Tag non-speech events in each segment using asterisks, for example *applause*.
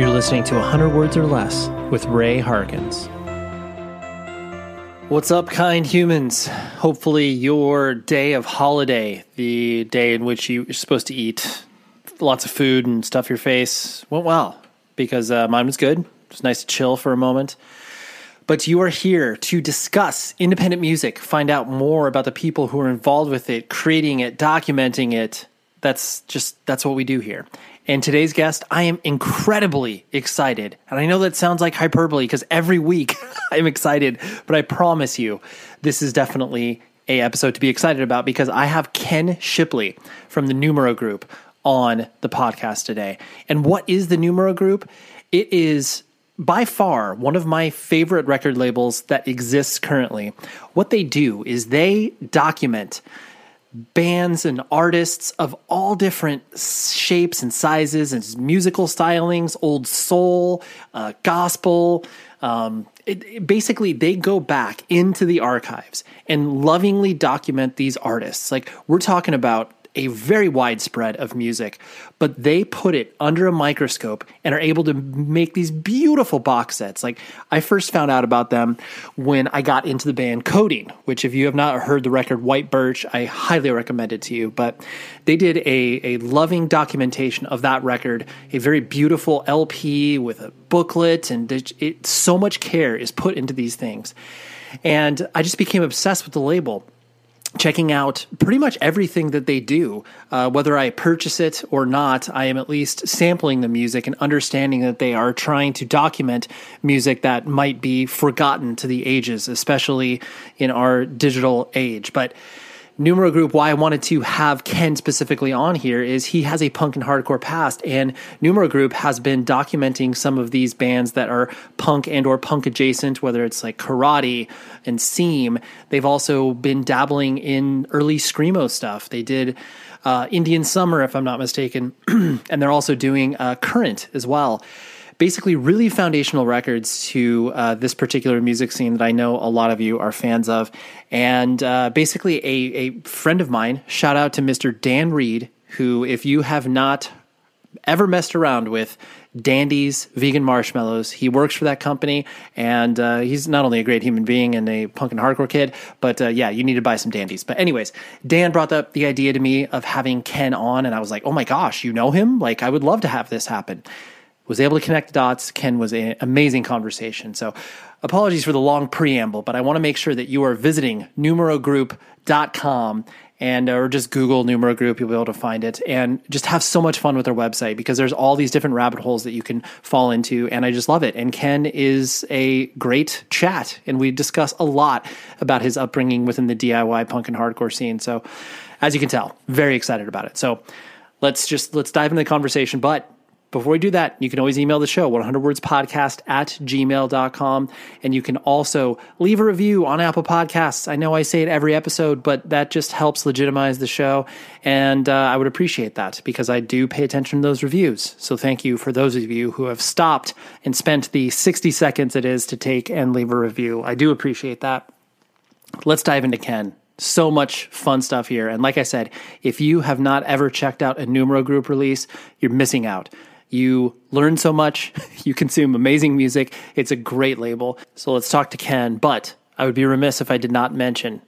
You're listening to 100 Words or Less with Ray Harkins. What's up, kind humans? Hopefully, your day of holiday, the day in which you're supposed to eat lots of food and stuff your face, went well because uh, mine was good. It's nice to chill for a moment. But you are here to discuss independent music, find out more about the people who are involved with it, creating it, documenting it. That's just that's what we do here. And today's guest, I am incredibly excited. And I know that sounds like hyperbole because every week *laughs* I'm excited, but I promise you, this is definitely a episode to be excited about because I have Ken Shipley from the Numero Group on the podcast today. And what is the Numero Group? It is by far one of my favorite record labels that exists currently. What they do is they document bands and artists of all different shapes and sizes and musical stylings, old soul, uh, gospel. Um, it, it basically, they go back into the archives and lovingly document these artists. Like we're talking about a very wide spread of music, but they put it under a microscope and are able to make these beautiful box sets. Like I first found out about them when I got into the band Codeine, which if you have not heard the record White Birch, I highly recommend it to you. But they did a, a loving documentation of that record, a very beautiful LP with a booklet, and it, it, so much care is put into these things. And I just became obsessed with the label checking out pretty much everything that they do. Uh, whether I purchase it or not, I am at least sampling the music and understanding that they are trying to document music that might be forgotten to the ages, especially in our digital age. But Numero Group, why I wanted to have Ken specifically on here is he has a punk and hardcore past, and Numero Group has been documenting some of these bands that are punk and or punk adjacent, whether it's like Karate and Seam. They've also been dabbling in early screamo stuff. They did uh, Indian Summer, if I'm not mistaken, *clears throat* and they're also doing uh, Current as well basically really foundational records to uh, this particular music scene that I know a lot of you are fans of. And uh, basically, a, a friend of mine, shout out to Mr. Dan Reed, who, if you have not ever messed around with Dandy's vegan marshmallows. He works for that company, and uh, he's not only a great human being and a punk and hardcore kid, but uh, yeah, you need to buy some Dandies. But anyways, Dan brought up the idea to me of having Ken on, and I was like, oh my gosh, you know him? Like, I would love to have this happen was able to connect the dots. Ken was an amazing conversation. So, apologies for the long preamble, but I want to make sure that you are visiting numerogroup.com and or just Google Numero Group, you'll be able to find it, and just have so much fun with their website because there's all these different rabbit holes that you can fall into, and I just love it. And Ken is a great chat, and we discuss a lot about his upbringing within the DIY punk and hardcore scene. So, as you can tell, very excited about it. So, let's just let's dive into the conversation, but before we do that, you can always email the show, 100wordspodcast at gmail.com. And you can also leave a review on Apple Podcasts. I know I say it every episode, but that just helps legitimize the show. And uh, I would appreciate that because I do pay attention to those reviews. So thank you for those of you who have stopped and spent the 60 seconds it is to take and leave a review. I do appreciate that. Let's dive into Ken so much fun stuff here. And like I said, if you have not ever checked out a Numero Group release, you're missing out. You learn so much, *laughs* you consume amazing music. It's a great label. So let's talk to Ken. But I would be remiss if I did not mention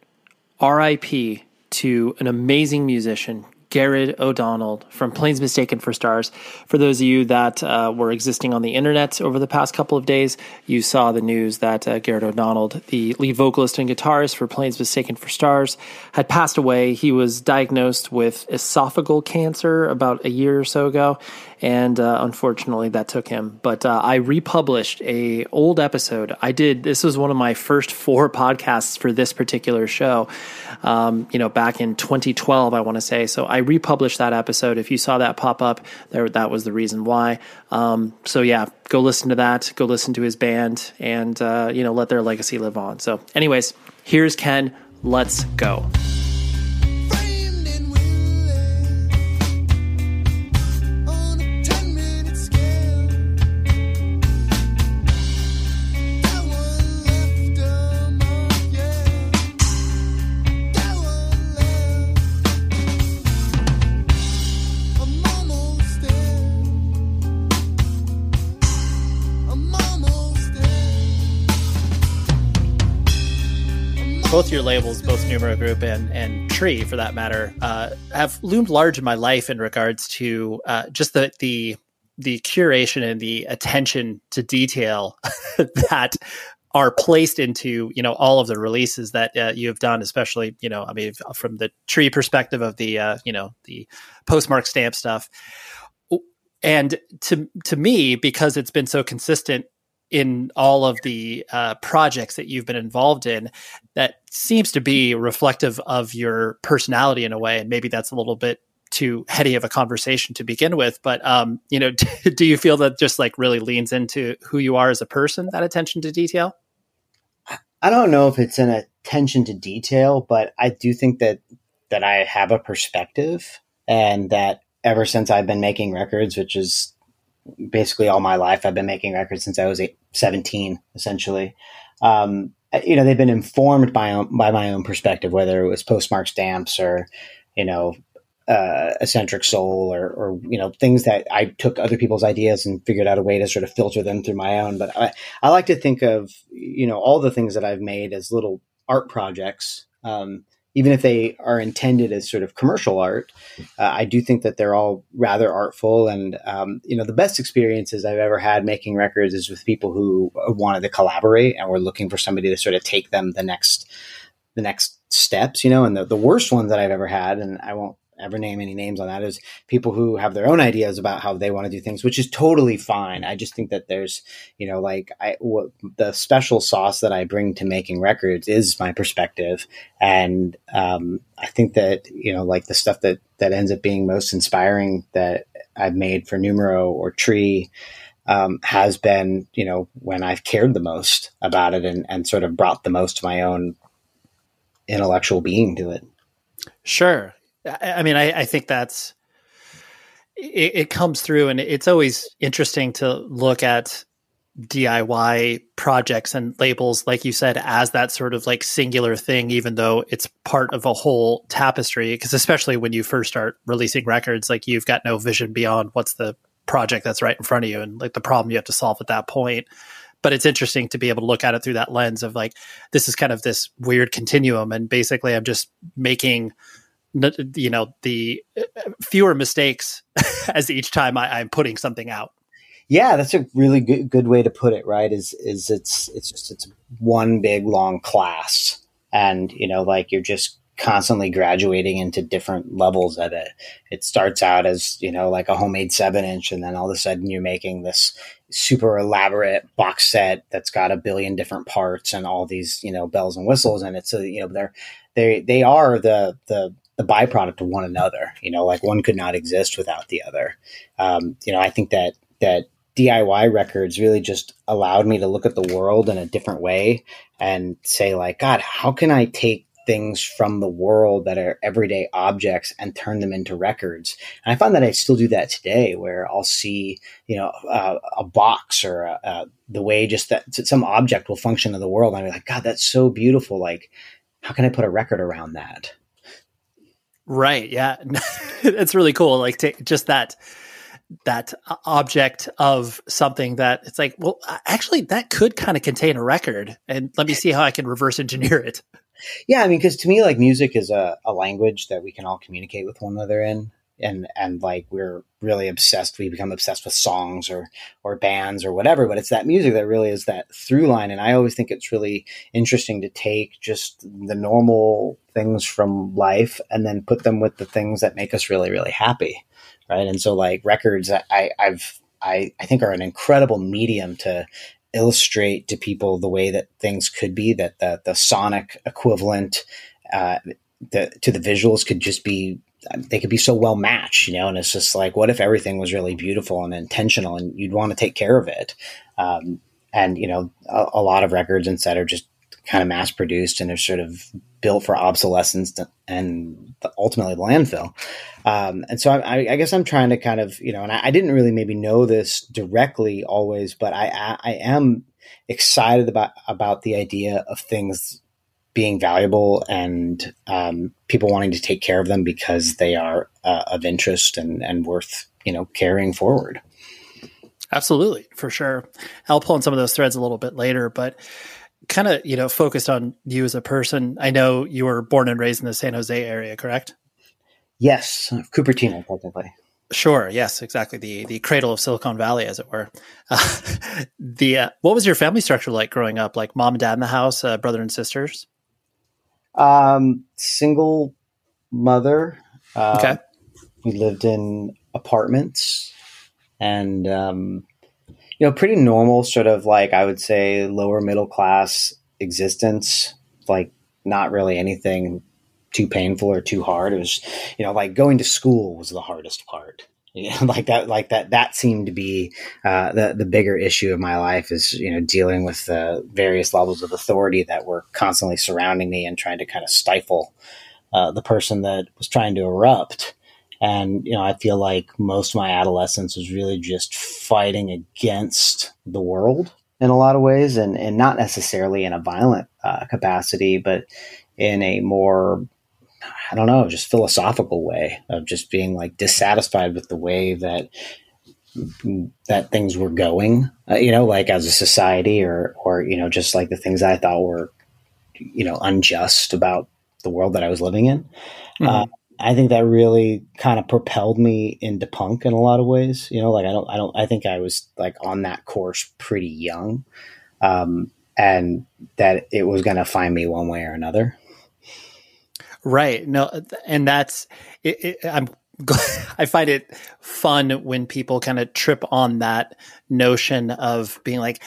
RIP to an amazing musician, Gared O'Donnell from Planes Mistaken for Stars. For those of you that uh, were existing on the internet over the past couple of days, you saw the news that uh, Gared O'Donnell, the lead vocalist and guitarist for Planes Mistaken for Stars, had passed away. He was diagnosed with esophageal cancer about a year or so ago, and uh, unfortunately that took him. But uh, I republished a old episode. I did. This was one of my first four podcasts for this particular show. Um, you know, back in 2012, I want to say. So I republished that episode. If you saw that pop up, there that was the reason why. Um, so yeah, go listen to that. Go listen to his band, and uh, you know, let their legacy live on. So, anyways, here's Ken. Let's go. Both your labels, both Numero Group and and Tree, for that matter, uh, have loomed large in my life in regards to uh, just the the the curation and the attention to detail *laughs* that are placed into you know all of the releases that uh, you have done especially you know i mean from the tree perspective of the uh, you know the postmark stamp stuff. And to to me because it's been so consistent in all of the uh, projects that you've been involved in that seems to be reflective of your personality in a way and maybe that's a little bit too heady of a conversation to begin with but um, you know *laughs* do you feel that just like really leans into who you are as a person that attention to detail? I don't know if it's an attention to detail but i do think that that i have a perspective and that ever since i've been making records which is basically all my life. I've been making records since I was eight, 17, essentially. Um, you know, they've been informed by by my own perspective, whether it was postmark stamps or, you know, uh, eccentric soul or, or, you know, things that I took other people's ideas and figured out a way to sort of filter them through my own. But I, I like to think of, you know, all the things that I've made as little art projects. Um, even if they are intended as sort of commercial art, uh, I do think that they're all rather artful. And um, you know, the best experiences I've ever had making records is with people who wanted to collaborate and were looking for somebody to sort of take them the next the next steps. You know, and the, the worst ones that I've ever had, and I won't ever name any names on that is people who have their own ideas about how they want to do things, which is totally fine. I just think that there's, you know, like I, what, the special sauce that I bring to making records is my perspective. And, um, I think that, you know, like the stuff that, that ends up being most inspiring that I've made for Numero or Tree, um, has been, you know, when I've cared the most about it and, and sort of brought the most to my own intellectual being to it. Sure. I mean, I, I think that's it, it, comes through, and it's always interesting to look at DIY projects and labels, like you said, as that sort of like singular thing, even though it's part of a whole tapestry. Because especially when you first start releasing records, like you've got no vision beyond what's the project that's right in front of you and like the problem you have to solve at that point but it's interesting to be able to look at it through that lens of like this is kind of this weird continuum and basically i'm just making you know the uh, fewer mistakes *laughs* as each time I, am putting something out. Yeah, that's a really good good way to put it. Right? Is is it's it's just it's one big long class, and you know, like you're just constantly graduating into different levels of it. It starts out as you know like a homemade seven inch, and then all of a sudden you're making this super elaborate box set that's got a billion different parts and all these you know bells and whistles, and it's a you know they're they they are the the the byproduct of one another. You know, like one could not exist without the other. Um, you know, I think that that DIY records really just allowed me to look at the world in a different way and say, like, God, how can I take things from the world that are everyday objects and turn them into records. And I find that I still do that today, where I'll see, you know, uh, a box or uh, the way just that some object will function in the world. And I'm like, God, that's so beautiful. Like, how can I put a record around that? Right. Yeah. *laughs* it's really cool. Like to, just that that uh, object of something that it's like, well, actually, that could kind of contain a record, and let me see how I can reverse engineer it. Yeah, I mean, because to me, like music is a, a language that we can all communicate with one another in, and and like we're really obsessed. We become obsessed with songs or or bands or whatever, but it's that music that really is that through line. And I always think it's really interesting to take just the normal things from life and then put them with the things that make us really really happy right? And so like records, I, I've I, I think are an incredible medium to illustrate to people the way that things could be. That the the sonic equivalent uh, the, to the visuals could just be they could be so well matched, you know. And it's just like, what if everything was really beautiful and intentional, and you'd want to take care of it? Um, and you know, a, a lot of records instead are just kind of mass produced and they're sort of built for obsolescence and ultimately landfill. Um, and so I, I, guess I'm trying to kind of, you know, and I, I, didn't really maybe know this directly always, but I, I am excited about, about the idea of things being valuable and um, people wanting to take care of them because they are uh, of interest and, and worth, you know, carrying forward. Absolutely, for sure. I'll pull on some of those threads a little bit later, but kind of you know focused on you as a person. I know you were born and raised in the San Jose area, correct? Yes, Cupertino, technically. Sure. Yes, exactly. The the cradle of Silicon Valley, as it were. Uh, *laughs* the uh, what was your family structure like growing up? Like mom and dad in the house, uh, brother and sisters. Um, single mother. Uh, okay. We lived in apartments, and um, you know, pretty normal sort of like I would say lower middle class existence, like not really anything too painful or too hard. It was, you know, like going to school was the hardest part. Yeah, *laughs* like that, like that, that seemed to be uh, the the bigger issue of my life is you know dealing with the various levels of authority that were constantly surrounding me and trying to kind of stifle uh, the person that was trying to erupt. And, you know, I feel like most of my adolescence was really just fighting against the world in a lot of ways and, and not necessarily in a violent uh, capacity, but in a more, I don't know, just philosophical way of just being like dissatisfied with the way that that things were going, uh, you know, like as a society or, or, you know, just like the things I thought were, you know, unjust about the world that I was living in. Mm-hmm. Uh, I think that really kind of propelled me into punk in a lot of ways. You know, like I don't, I don't, I think I was like on that course pretty young, um, and that it was going to find me one way or another. Right. No, and that's it, it, I'm. *laughs* I find it fun when people kind of trip on that notion of being like,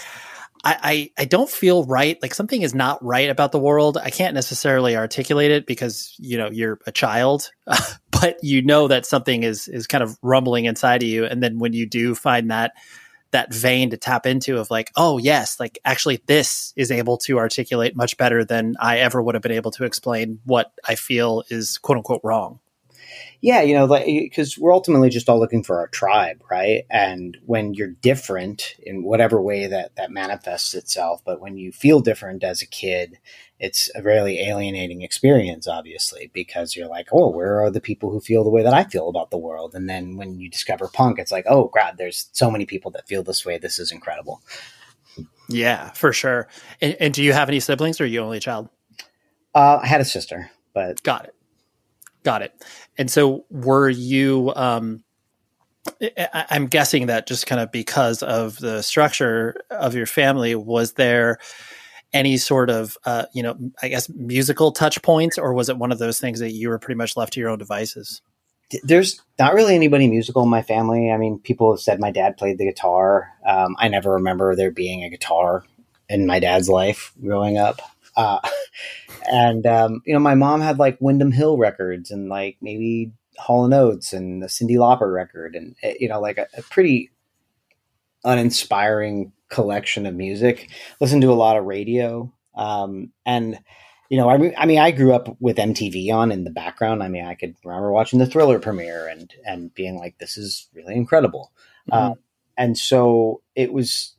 I, I, I don't feel right. Like something is not right about the world. I can't necessarily articulate it because you know you're a child, *laughs* but you know that something is is kind of rumbling inside of you. And then when you do find that that vein to tap into of like, oh yes, like actually this is able to articulate much better than I ever would have been able to explain what I feel is quote unquote wrong yeah, you know, like because we're ultimately just all looking for our tribe, right? And when you're different in whatever way that that manifests itself, but when you feel different as a kid, it's a really alienating experience, obviously, because you're like, oh, where are the people who feel the way that I feel about the world? And then when you discover punk, it's like, oh, God, there's so many people that feel this way. This is incredible. Yeah, for sure. And, and do you have any siblings, or are you only child? Uh, I had a sister, but got it. Got it. And so were you, um, I'm guessing that just kind of because of the structure of your family, was there any sort of, uh, you know, I guess musical touch points, or was it one of those things that you were pretty much left to your own devices? There's not really anybody musical in my family. I mean, people have said my dad played the guitar. Um, I never remember there being a guitar in my dad's life growing up. Uh, *laughs* and um, you know, my mom had like Windham Hill records and like maybe Hall and Oates and the Cyndi Lauper record, and eh, you know, like a, a pretty uninspiring collection of music. Listen to a lot of radio, um, and you know, I mean, I mean, I grew up with MTV on in the background. I mean, I could remember watching the Thriller premiere and and being like, "This is really incredible," mm-hmm. uh, and so it was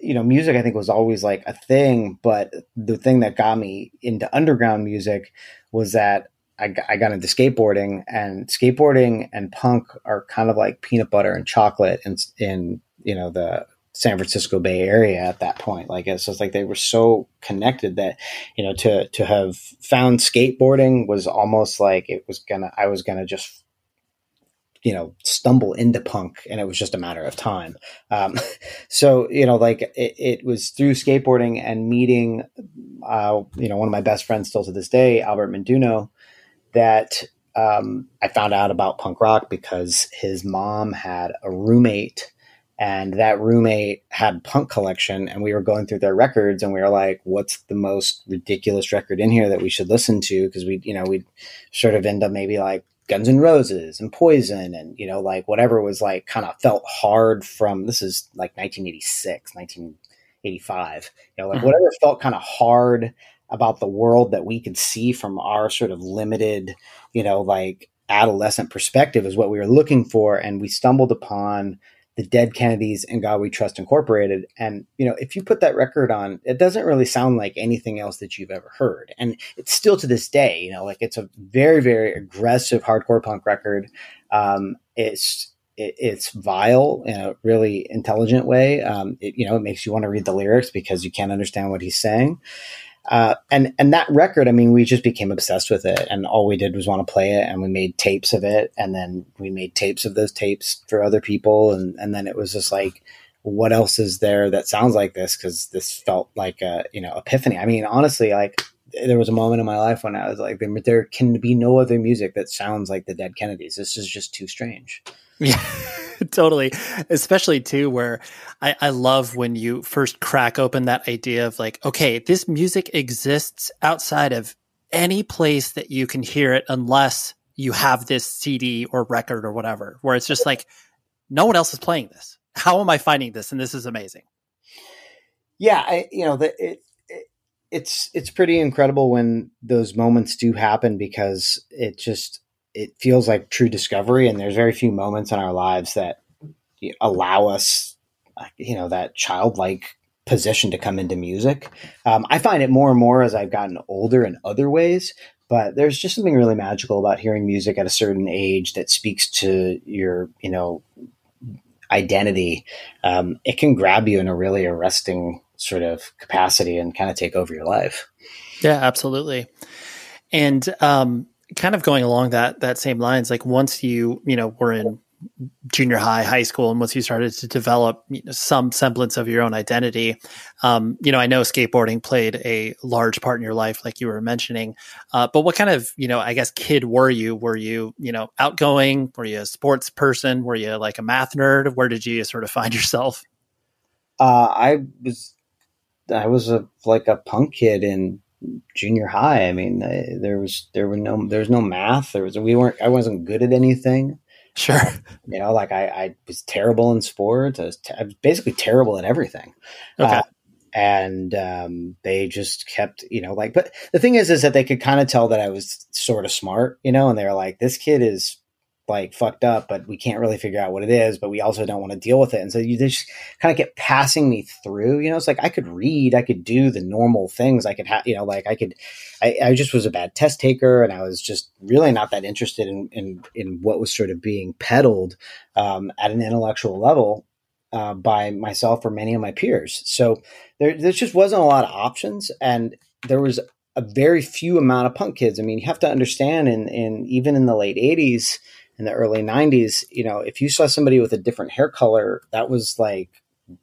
you know, music I think was always like a thing, but the thing that got me into underground music was that I, I got into skateboarding, and skateboarding and punk are kind of like peanut butter and chocolate in, in you know the San Francisco Bay Area at that point. Like it's just like they were so connected that you know to to have found skateboarding was almost like it was gonna I was gonna just you know stumble into punk and it was just a matter of time um, *laughs* so you know like it, it, was through skateboarding and meeting uh, you know one of my best friends still to this day albert menduno that um, i found out about punk rock because his mom had a roommate and that roommate had punk collection and we were going through their records and we were like what's the most ridiculous record in here that we should listen to because we you know we'd sort of end up maybe like Guns and Roses and Poison and you know like whatever was like kind of felt hard from this is like 1986 1985 you know like mm-hmm. whatever felt kind of hard about the world that we could see from our sort of limited you know like adolescent perspective is what we were looking for and we stumbled upon the Dead Kennedys In God We Trust Incorporated. And, you know, if you put that record on, it doesn't really sound like anything else that you've ever heard. And it's still to this day, you know, like it's a very, very aggressive hardcore punk record. Um, it's, it, it's vile in a really intelligent way. Um, it, you know, it makes you want to read the lyrics because you can't understand what he's saying. Uh, and and that record, I mean, we just became obsessed with it, and all we did was want to play it, and we made tapes of it, and then we made tapes of those tapes for other people, and and then it was just like, what else is there that sounds like this? Because this felt like a you know epiphany. I mean, honestly, like there was a moment in my life when I was like, there, there can be no other music that sounds like the Dead Kennedys. This is just too strange. *laughs* Yeah. totally. Especially too, where I, I love when you first crack open that idea of like, okay, this music exists outside of any place that you can hear it unless you have this CD or record or whatever, where it's just like, no one else is playing this. How am I finding this? And this is amazing. Yeah, I, you know, the, it, it, it's it's pretty incredible when those moments do happen because it just it feels like true discovery and there's very few moments in our lives that allow us you know that childlike position to come into music. Um, i find it more and more as i've gotten older in other ways but there's just something really magical about hearing music at a certain age that speaks to your you know identity. Um, it can grab you in a really arresting sort of capacity and kind of take over your life. Yeah absolutely. And um, kind of going along that that same lines like once you you know were in junior high high school and once you started to develop you know, some semblance of your own identity um, you know i know skateboarding played a large part in your life like you were mentioning uh, but what kind of you know i guess kid were you? Were you you know outgoing? Were you a sports person? Were you like a math nerd? Where did you sort of find *laughs* yourself? Uh, i was i was a like a punk kid in junior high. I mean, uh, there was there were no there was no math. There was we weren't. I wasn't good at anything. Sure. You know, like I, I was terrible in sports. I was, I was basically terrible at everything. Okay. Uh, and um, they just kept, you know, like. But the thing is, is that they could kind of tell that I was sort of smart, you know, and they were like, "This kid is like fucked up, but we can't really figure out what it is, but we also don't want to deal with it. And so you just kind of get passing me through, you know, it's like I could read, I could do the normal things. I could have, you know, like I could, I, I, just was a bad test taker and I was just really not that interested in, in, in what was sort of being peddled um, at an intellectual level uh, by myself or many of my peers. So there, there just wasn't a lot of options. And there was a very few amount of punk kids. I mean, you have to understand in, in even in the late 80s, in the early 90s, you know, if you saw somebody with a different hair color, that was like,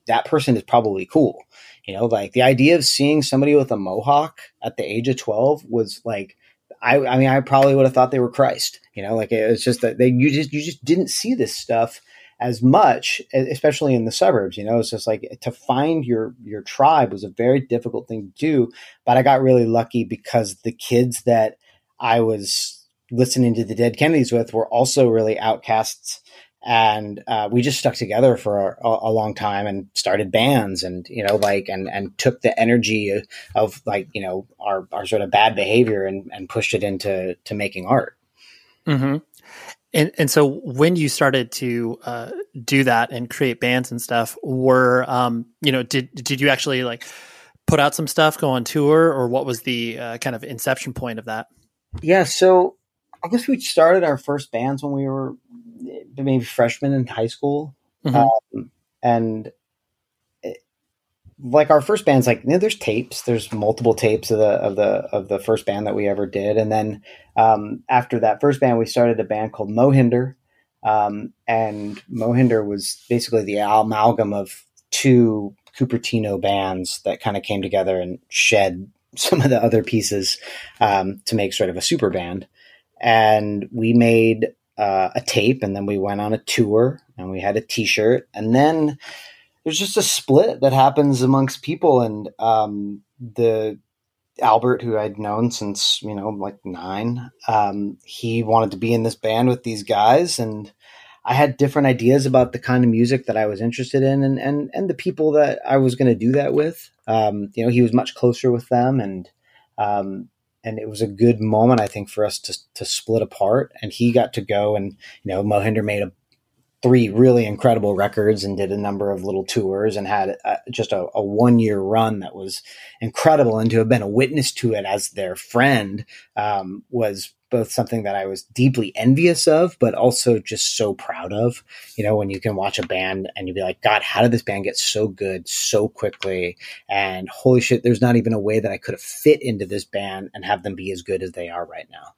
that person is probably cool. You know, like the idea of seeing somebody with a mohawk at the age of 12 was like, I, I mean, I probably would have thought they were Christ. You know, like it was just that they, you just, you just didn't see this stuff as much, especially in the suburbs. You know, it's just like to find your your tribe was a very difficult thing to do. But I got really lucky because the kids that I was listening to the Dead Kennedys with were also really outcasts. And uh, we just stuck together for a, a, long time and started bands and, you know, like, and, and took the energy of, of like, you know, our, our sort of bad behavior and, and pushed it into to making art. Mm-hmm. And, and so when you started to uh, do that and create bands and stuff, were um, you know did did you actually like put out some stuff, go on tour, or what was the uh, kind of inception point of that? Yeah, so I guess we started our first bands when we were maybe freshmen in high school, Mhm. um, and it, like our first band's like you know, there's tapes, there's multiple tapes of the of the of the first band that we ever did, and then um, after that first band, we started a band called Mohinder, um, and Mohinder was basically the amalgam of two Cupertino bands that kind of came together and shed *laughs* some of the other pieces um, to make sort of a super band. And we made uh, a tape, and then we went on a tour, and we had a T-shirt, and then there's just a split that happens amongst people, and um, the Albert, who I'd known since you know like nine, um, he wanted to be in this band with these guys, and I had different ideas about the kind of music that I was interested in, and and and the people that I was going to do that with. Um, you know, he was much closer with them, and um, and it was a good moment, I think, for us to to split apart. And he got to go, and you know, Mohinder made a three really incredible records and did a number of little tours and had uh, just a, a one year run that was incredible. And to have been a witness to it as their friend um, was both something that I was deeply envious of, but also just so proud of. You know, when you can watch a band and you'd be like, God, how did this band get so good so quickly? And holy shit, there's not even a way that I could have fit into this band and have them be as good as they are right now.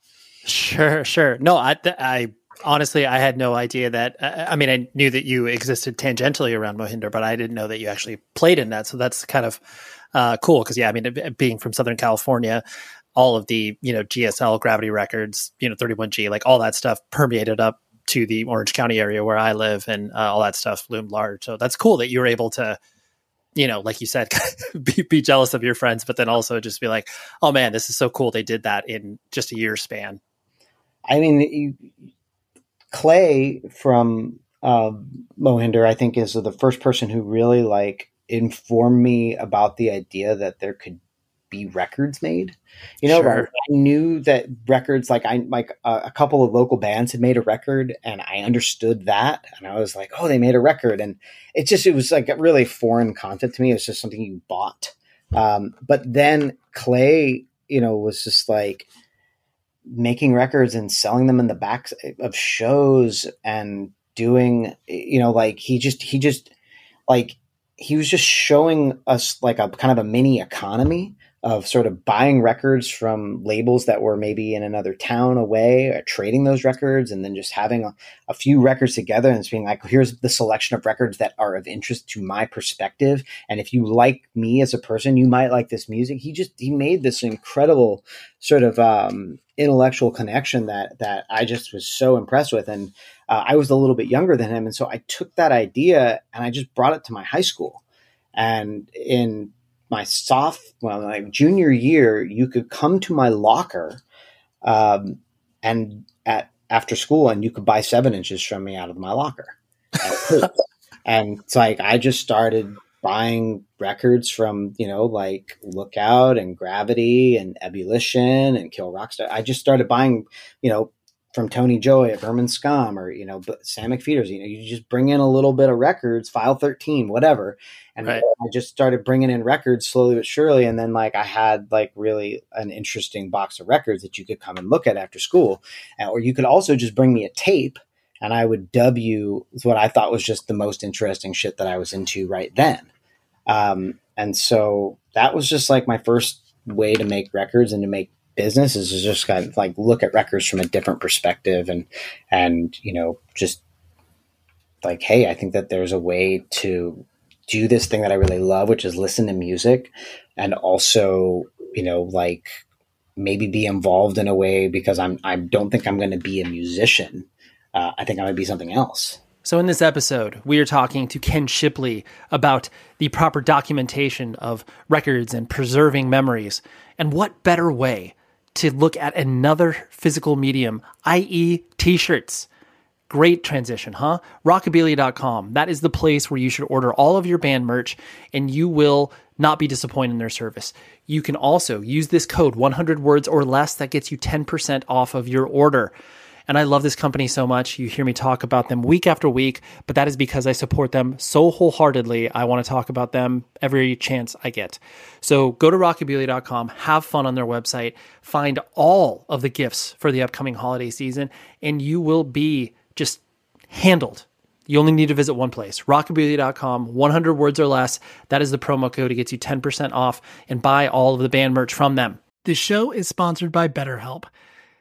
Sure, sure. No, I, I honestly, I had no idea that. Uh, I mean, I knew that you existed tangentially around Mohinder, but I didn't know that you actually played in that. So that's kind of uh, cool because, yeah, I mean, being from Southern California, all of the you know GSL Gravity Records, you know 31G, like all that stuff permeated up to the Orange County area where I live, and uh, all that stuff loomed large. So that's cool that you were able to, you know, like you said, *laughs* be, be jealous of your friends, but then also just be like, oh man, this is so cool. They did that in just a year span. I mean, you, Clay from uh, Mohinder, I think, is the first person who really like informed me about the idea that there could be records made. You know, Sure. I knew that records, like I like uh, a couple of local bands had made a record, and I understood that, and I was like, oh, they made a record, and it just it was like really foreign content to me. It was just something you bought. Um, but then Clay, you know, was just like making records and selling them in the backs of shows and doing you know like he just he just like he was just showing us like a kind of a mini economy of sort of buying records from labels that were maybe in another town away or trading those records and then just having a, a few records together and just being like here's the selection of records that are of interest to my perspective. And if you like me as a person you might like this music. He just he made this incredible sort of um intellectual connection that that I just was so impressed with. And uh, I was a little bit younger than him. And so I took that idea and I just brought it to my high school. And in my soft well my junior year you could come to my locker um, and at after school and you could buy seven inches from me out of my locker and *laughs* it's like I just started buying records from you know like Lookout and Gravity and Ebullition and Kill Rock Stars. I just started buying you know from Tony Joy at Vermin Scum or you know Sam McPheeters. You know you just bring in a little bit of records, File Thirteen, whatever, and Right. I just started bringing in records slowly but surely. And then like I had like really an interesting box of records that you could come and look at after school, Uh, or you could also just bring me a tape and I would dub you what I thought was just the most interesting shit that I was into right then. Um, and so that was just like my first way to make records and to make business is just kind of like look at records from a different perspective and and you know just like hey I think that there's a way to do this thing that I really love which is listen to music and also you know like maybe be involved in a way because I'm I don't think I'm going to be a musician uh, I think I'm going to be something else So, in this episode, we are talking to Ken Shipley about the proper documentation of records and preserving memories. And what better way to look at another physical medium, i.e., t shirts? Great transition, huh? Rockabilia.com. That is the place where you should order all of your band merch and you will not be disappointed in their service. You can also use this code 100 words or less that gets you 10% off of your order. And I love this company so much. You hear me talk about them week after week, but that is because I support them so wholeheartedly. I want to talk about them every chance I get. So go to rockabilia.com, have fun on their website, find all of the gifts for the upcoming holiday season, and you will be just handled you only need to visit one place, rockabilia.com, 100 words or less. That is the promo code. It gets you 10% off and buy all of the band merch from them. The show is sponsored by BetterHelp.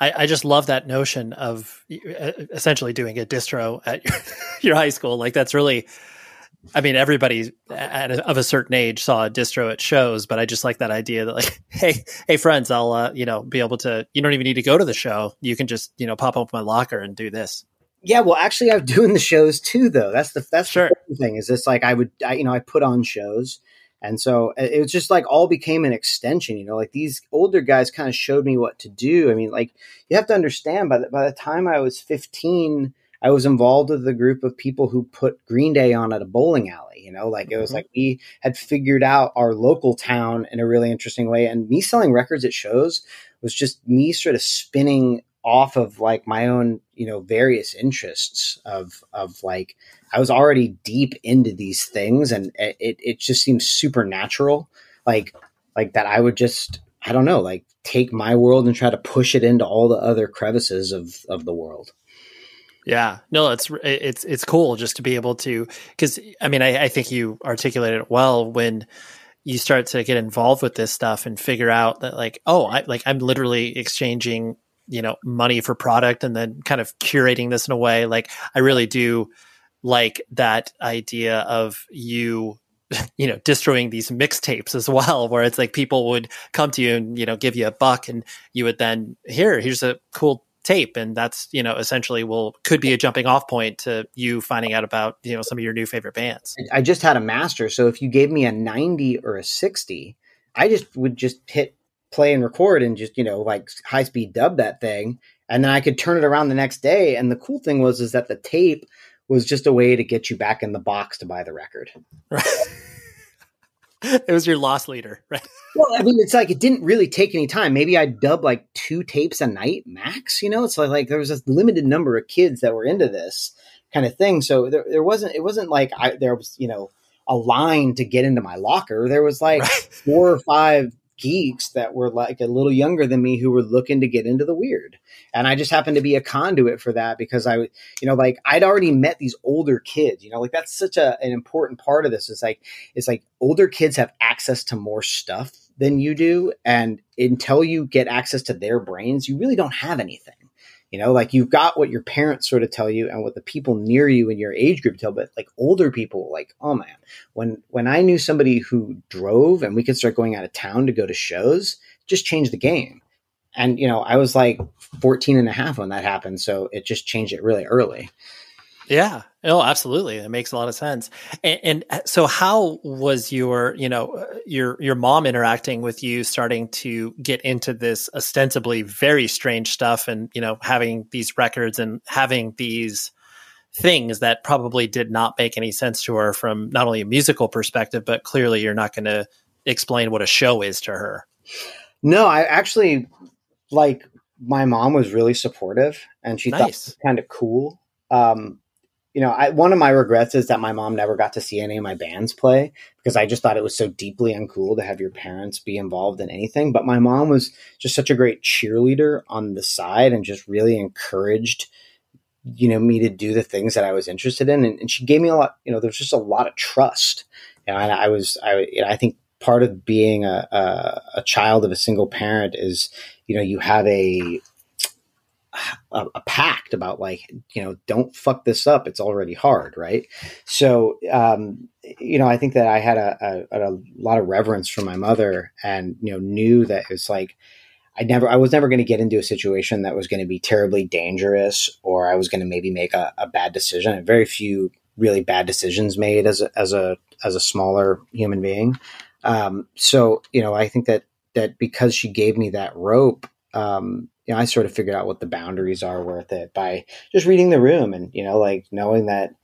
I, I, just love that notion of essentially doing a distro at your, *laughs* your high school. Like that's really, I mean, everybody at a, of a certain age saw a distro at shows, but I just like that idea that like, *laughs* hey, hey, friends, I'll uh, you know be able to. You don't even need to go to the show. You can just you know pop up my locker and do this. Yeah, well, actually, I'm *laughs* doing the shows too, though. That's the that's sure. the thing. Is this like I would, I, you know, I put on shows and so uh, it was just like all became an extension, you know, like these older guys kind of showed me what to do. I mean, like you have to understand by the, by the time I was 15, I was involved with a group of people who put Green Day on at a bowling alley, you know, like it was mm-hmm. like we had figured out our local town in a really interesting way. And me selling records at shows was just me sort of spinning off of like my own you know various interests of of like i was already deep into these things and it it just seems supernatural. Like like that i would just i don't know like take my world and try to push it into all the other crevices of of the world. Yeah, no, it's it's it's cool just to be able to because I mean I, I think you articulated it well when you start to get involved with this stuff and figure out that like oh I like I'm literally exchanging you know money for product and then kind of curating this in a way like i really do like that idea of you *laughs* you know destroying these mixtapes as well *laughs* where it's like people would come to you and you know give you a buck and you would then here here's a cool tape and that's you know essentially will could be a jumping off point to you finding out about you know some of your new favorite bands. I just had a master so if you gave me a 90 or a 60 i just would just hit play and record and just you know like high speed dub that thing and then i could turn it around the next day and the cool thing was is that the tape was just a way to get you back in the box to buy the record. Right *laughs* it was your loss leader right? Well i mean it's like it didn't really take any time. Maybe i'd dub like two tapes a night max you know? It's like, like there was a limited number of kids that were into this kind of thing. So there, there wasn't it wasn't like I, there was you know a line to get into my locker. There was like right. four or five geeks that were like a little younger than me who were looking to get into the weird. And I just happened to be a conduit for that because I, you know, like I'd already met these older kids, you know, like that's such a, an important part of this. It's like, it's like older kids have access to more stuff than you do. And until you get access to their brains, you really don't have anything. You know, like you've got what your parents sort of tell you and what the people near you in your age group tell, but like older people, like, oh man, when when I knew somebody who drove and we could start going out of town to go to shows, just changed the game. And you know, I was like 14 and a half when that happened, so it just changed it really early. Yeah. Oh, absolutely. It makes a lot of sense. And, and, uh, so, how was your, you know, uh, your your mom interacting with you, starting to get into this ostensibly very strange stuff, and you know, having these records and having these things that probably did not make any sense to her from not only a musical perspective, but clearly you're not going to explain what a show is to her. No, I actually like my mom was really supportive and she nice. thought it was kind of cool. Um, you know, I, one of my regrets is that my mom never got to see any of my bands play because I just thought it was so deeply uncool to have your parents be involved in anything. But my mom was just such a great cheerleader on the side and just really encouraged, you know, me to do the things that I was interested in. And, and she gave me a lot, you know, there's just a lot of trust. And I was, I, you know, I think part of being a, a, a child of a single parent is, you know, you have a, a, a, pact about like you know don't fuck this up. It's already hard right? So um you know i think that i had a, a, a lot of reverence for my mother and you know knew that it's like i never i was never going to get into a situation that was going to be terribly dangerous or i was going to maybe make a, a bad decision. Very few really bad decisions made as a as a as a smaller human being. Um so you know i think that that because she gave me that rope um you know, I sort of figured out what the boundaries are worth it by just reading the room and, you know, like knowing that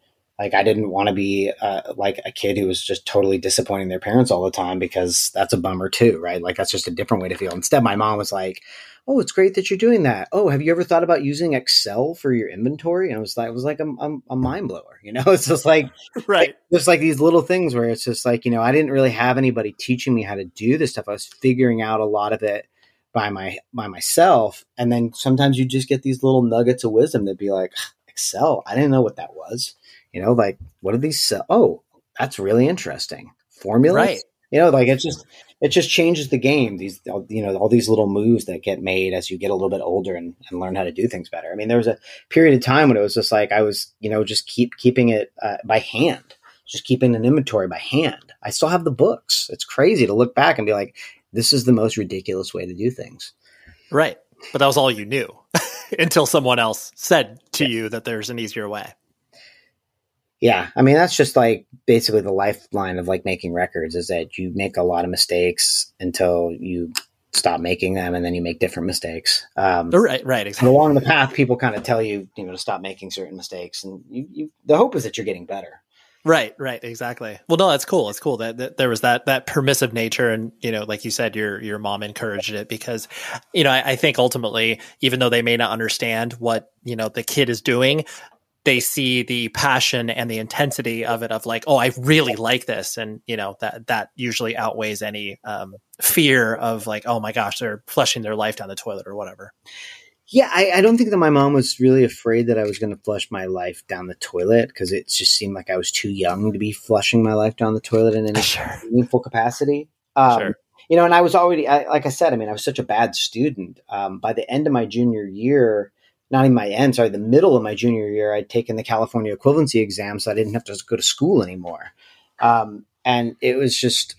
like I didn't want to be uh, like a kid who was just totally disappointing their parents all the time because that's a bummer too, right? Like that's just a different way to feel. Instead, my mom was like, "Oh, it's great that you're doing that. Oh, have you ever thought about using Excel for your inventory?" And I was like, it was like a, a, a mind blower, you know? *laughs* It's just like *laughs* right. There's like these little things where it's just like you know I didn't really have anybody teaching me how to do this stuff. I was figuring out a lot of it by my by myself. And then sometimes you just get these little nuggets of wisdom that be like excel i didn't know what that was. You know like what are these cell oh that's really interesting. Formulas? Right. You know like it's just it just changes the game. These you know all these little moves that get made as you get a little bit older and, and learn how to do things better. I mean there was a period of time when it was just like i was you know just keep keeping it uh, by hand just keeping an inventory by hand. I still have the books. It's crazy to look back and be like this is the most ridiculous way to do things. Right. But that was all you knew *laughs* until someone else said to yeah. you that there's an easier way. Yeah. I mean, that's just like basically the lifeline of like making records is that you make a lot of mistakes until you stop making them and then you make different mistakes. Um, right, right. Exactly. along the path, people kind of tell you, you know, to stop making certain mistakes and you, you, the hope is that you're getting better. Right, right, exactly. Well, no, that's cool. It's cool that, that, there was that that permissive nature, and you know, like you said, your your mom encouraged it because, you know, I, I think ultimately, even though they may not understand what you know the kid is doing, they see the passion and the intensity of it of like, oh, I really like this, and you know that that usually outweighs any um, fear of like, oh my gosh, they're flushing their life down the toilet or whatever. Yeah, I, I, don't think that my mom was really afraid that I was going to flush my life down the toilet because it just seemed like I was too young to be flushing my life down the toilet in any sure. meaningful capacity. Um, sure. You know, and I was already, I, like I said, I mean, I was such a bad student. Um, by the end of my junior year, not even my end, sorry, the middle of my junior year, I'd taken the California equivalency exam, so I didn't have to go to school anymore. Um, and it was just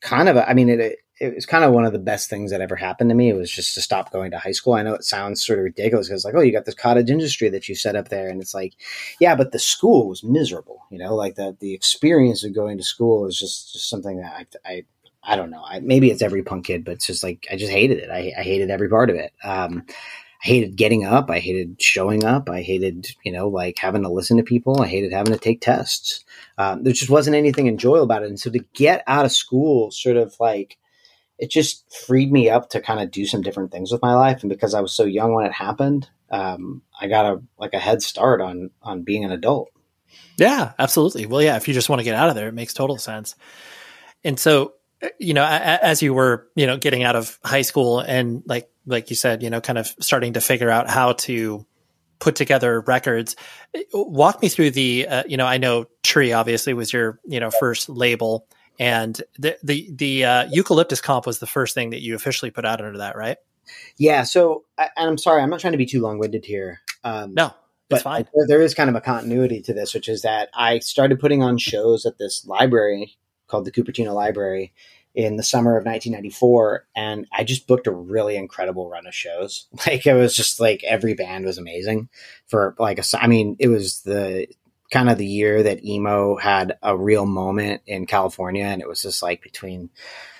kind of, a, I mean, it, it was kind of one of the best things that ever happened to me. It was just to stop going to high school. I know it sounds sort of ridiculous because like, oh, you got this cottage industry that you set up there, and it's like, yeah, but the school was miserable. You know, like the the experience of going to school is just just something that I I, I don't know. I, maybe it's every punk kid, but it's just like I just hated it. I, I hated every part of it. Um, I hated getting up. I hated showing up. I hated, you know, like having to listen to people. I hated having to take tests. Um, there just wasn't anything enjoyable about it. And so to get out of school, sort of like it just freed me up to kind of do some different things with my life. And because I was so young when it happened, um, I got a like a head start on on being an adult. Yeah, absolutely. Well, yeah, if you just want to get out of there, it makes total sense. And so, uh, you know, as you were, you know, getting out of high school and like like you said, you know, kind of starting to figure out how to put together records. Walk me through the, uh, you know, I know Tree obviously was your, you know, first label and the the the uh, eucalyptus comp was the first thing that you officially put out under that, right? Yeah. So, and I'm sorry, I'm not trying to be too long winded here. Um, no, but fine. there is kind of a continuity to this, which is that I started putting on shows at this library called the Cupertino Library in the summer of 1994 and i just booked a really incredible run of shows *laughs* like it was just like every band was amazing for like a i mean it was the kind of the year that emo had a real moment in california and it was just like between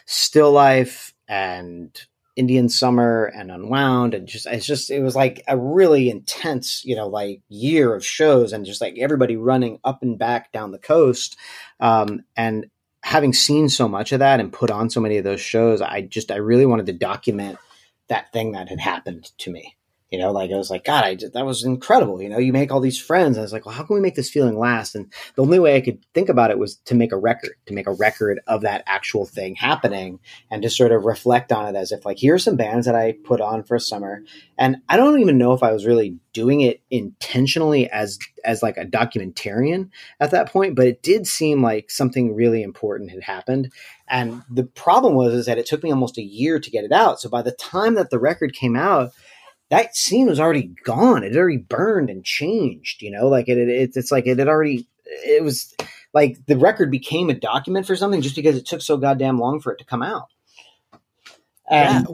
still life and indian summer and unwound and just it's just it was like a really intense you know like year of shows and just like everybody running up and back down the coast um, and having seen so much of that and put on so many of those shows, I just I really wanted to document that thing that had happened to me. You know, like I was like, God, I that was incredible. You know, you make all these friends. I was like, well, how can we make this feeling last? And the only way I could think about it was to make a record, to make a record of that actual thing happening and to sort of reflect on it as if like, here's some bands that I put on for a summer. And I don't even know if I was really doing it intentionally as, as like a documentarian at that point, but it did seem like something really important had happened. And the problem was, is that it took me almost a year to get it out. So by the time that the record came out, that scene was already gone. It already burned and changed. You know, like it, it, it's like it had already. It was like the record became a document for something just because it took so goddamn long for it to come out. And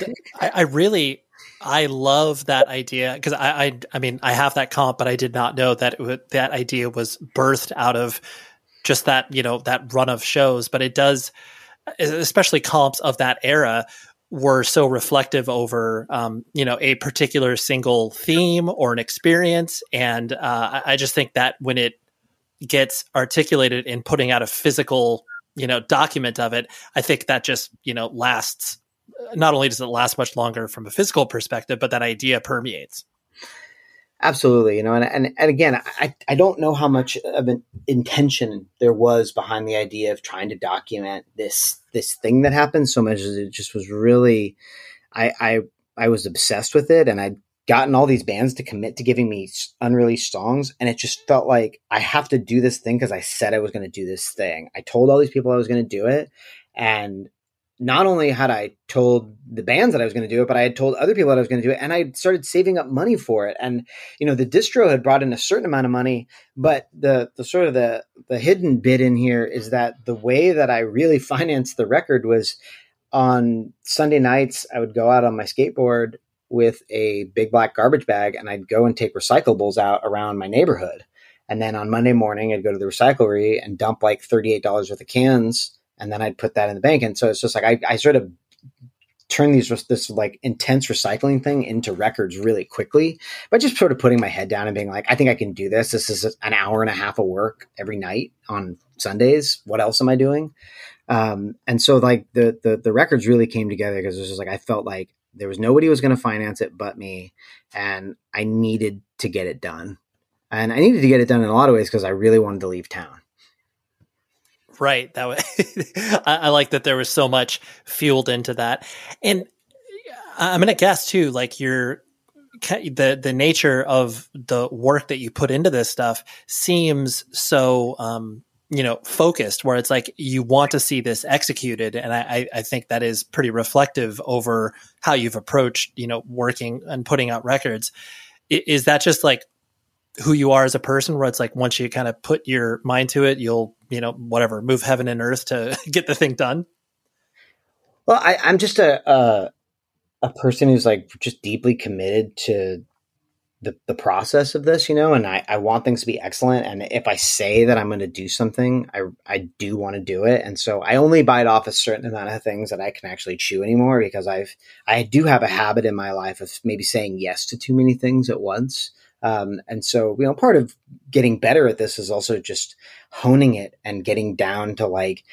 yeah, I, I really I love that idea because I, I, I mean I have that comp, but I did not know that it, that idea was birthed out of just that you know that run of shows. But it does, especially comps of that era, were so reflective over um, you know a particular single theme or an experience. And uh, I, just think that when it gets articulated in putting out a physical you know document of it i think that just you know lasts not only does it last much longer from a physical perspective but that idea permeates Absolutely, you know, and, and and again, I I don't know how much of an intention there was behind the idea of trying to document this this thing that happened so much as it just was really, I I I was obsessed with it, and I'd gotten all these bands to commit to giving me unreleased songs, and it just felt like I have to do this thing because I said I was going to do this thing. I told all these people I was going to do it, and not only had I told the bands that I was going to do it, but I had told other people that I was going to do it, and I started saving up money for it. And you know, the distro had brought in a certain amount of money, but the the sort of the the hidden bit in here is that the way that I really *laughs* financed the record was on Sunday nights. I would go out on my skateboard with a big black garbage bag, and I'd go and take recyclables out around my neighborhood. And then on Monday morning, I'd go to the recyclery and dump like thirty eight dollars worth of cans and then I'd put that in the bank. And so it's just like I, I sort of turn these this like intense recycling thing into records really quickly by just sort of putting my head down and being like, I think I can do this. This is an hour and a half of work every night on Sundays. What else am I doing? Um, and so like the, the the records really came together because it was just like I felt like there was nobody who was going to finance it but me, and I needed to get it done. And I needed to get it done in a lot of ways because I really wanted to leave town. Right. That way, *laughs* I, I, like that there was so much fueled into that, and I'm gonna guess too. Like your the the nature of the work that you put into this stuff seems so um, you know focused, where it's like you want to see this executed, and I, I think that is pretty reflective over how you've approached you know working and putting out records. Is that just like who you are as a person where it's like once you kind of put your mind to it you'll you know whatever move heaven and earth to *laughs* get the thing done. Well I, am just a, a, a person who's like just deeply committed to the, the process of this you know and I, I want things to be excellent and if i say that i'm going to do something i i do want to do it and so i only bite off a certain amount of things that i can actually chew anymore because i've i do have a habit in my life of maybe saying yes to too many things at once um, and so, you know, part of getting better at this is also just honing it and getting down to like,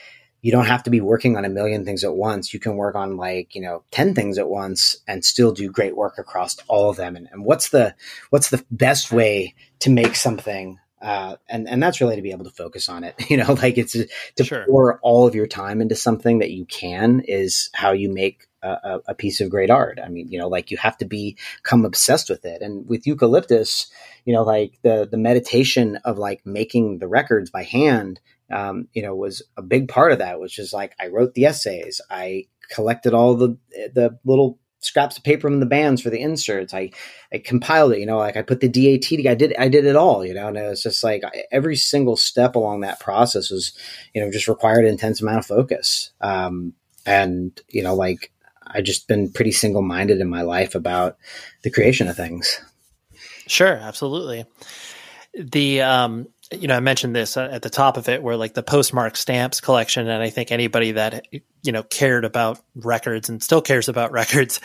you don't have to be working on a million things at once. You can work on like, you know, 10 things at once and still do great work across all of them. And, and what's the, what's the best way to make something uh, and and that's really to be able to focus on it. *laughs* You know, like it's to sure. pour all of your time into something that you can is how you make a, a, piece of great art. I mean, you know, like you have to become obsessed with it. And with eucalyptus, you know, like the the meditation of like making the records by hand, um, you know, was a big part of that. Which is like I wrote the essays, I collected all the the little scraps of paper from the bands for the inserts. I, I compiled it, you know, like I put the DAT. I did, I did it all, you know, and it was just like every single step along that process was, you know, just required an intense amount of focus. Um, and, you know, like I just been pretty single minded in my life about the creation of things. Sure. Absolutely. The, um, you know, I mentioned this at the top of it, where like the postmark stamps collection, and I think anybody that you know cared about records and still cares about *laughs* records,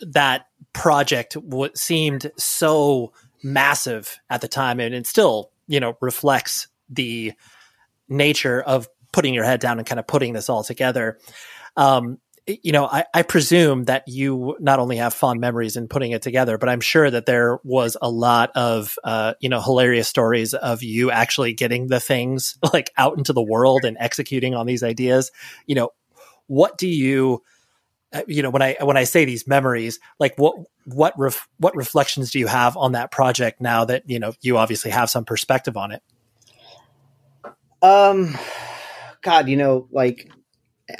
that project seemed so massive at the time, and it still you know reflects the nature of putting your head down and kind of putting this all together. Um, you know, I, I, presume that you not only have fond memories in putting it together, but I'm sure that there was a lot of, uh, you know, hilarious stories of you actually getting the things *laughs* like out into the world and executing on these ideas. You know, what do you, uh, you know, when I when I say these memories, like what what ref, what reflections do you have on that project now that you know you obviously have some perspective on it? Um, God, you know, like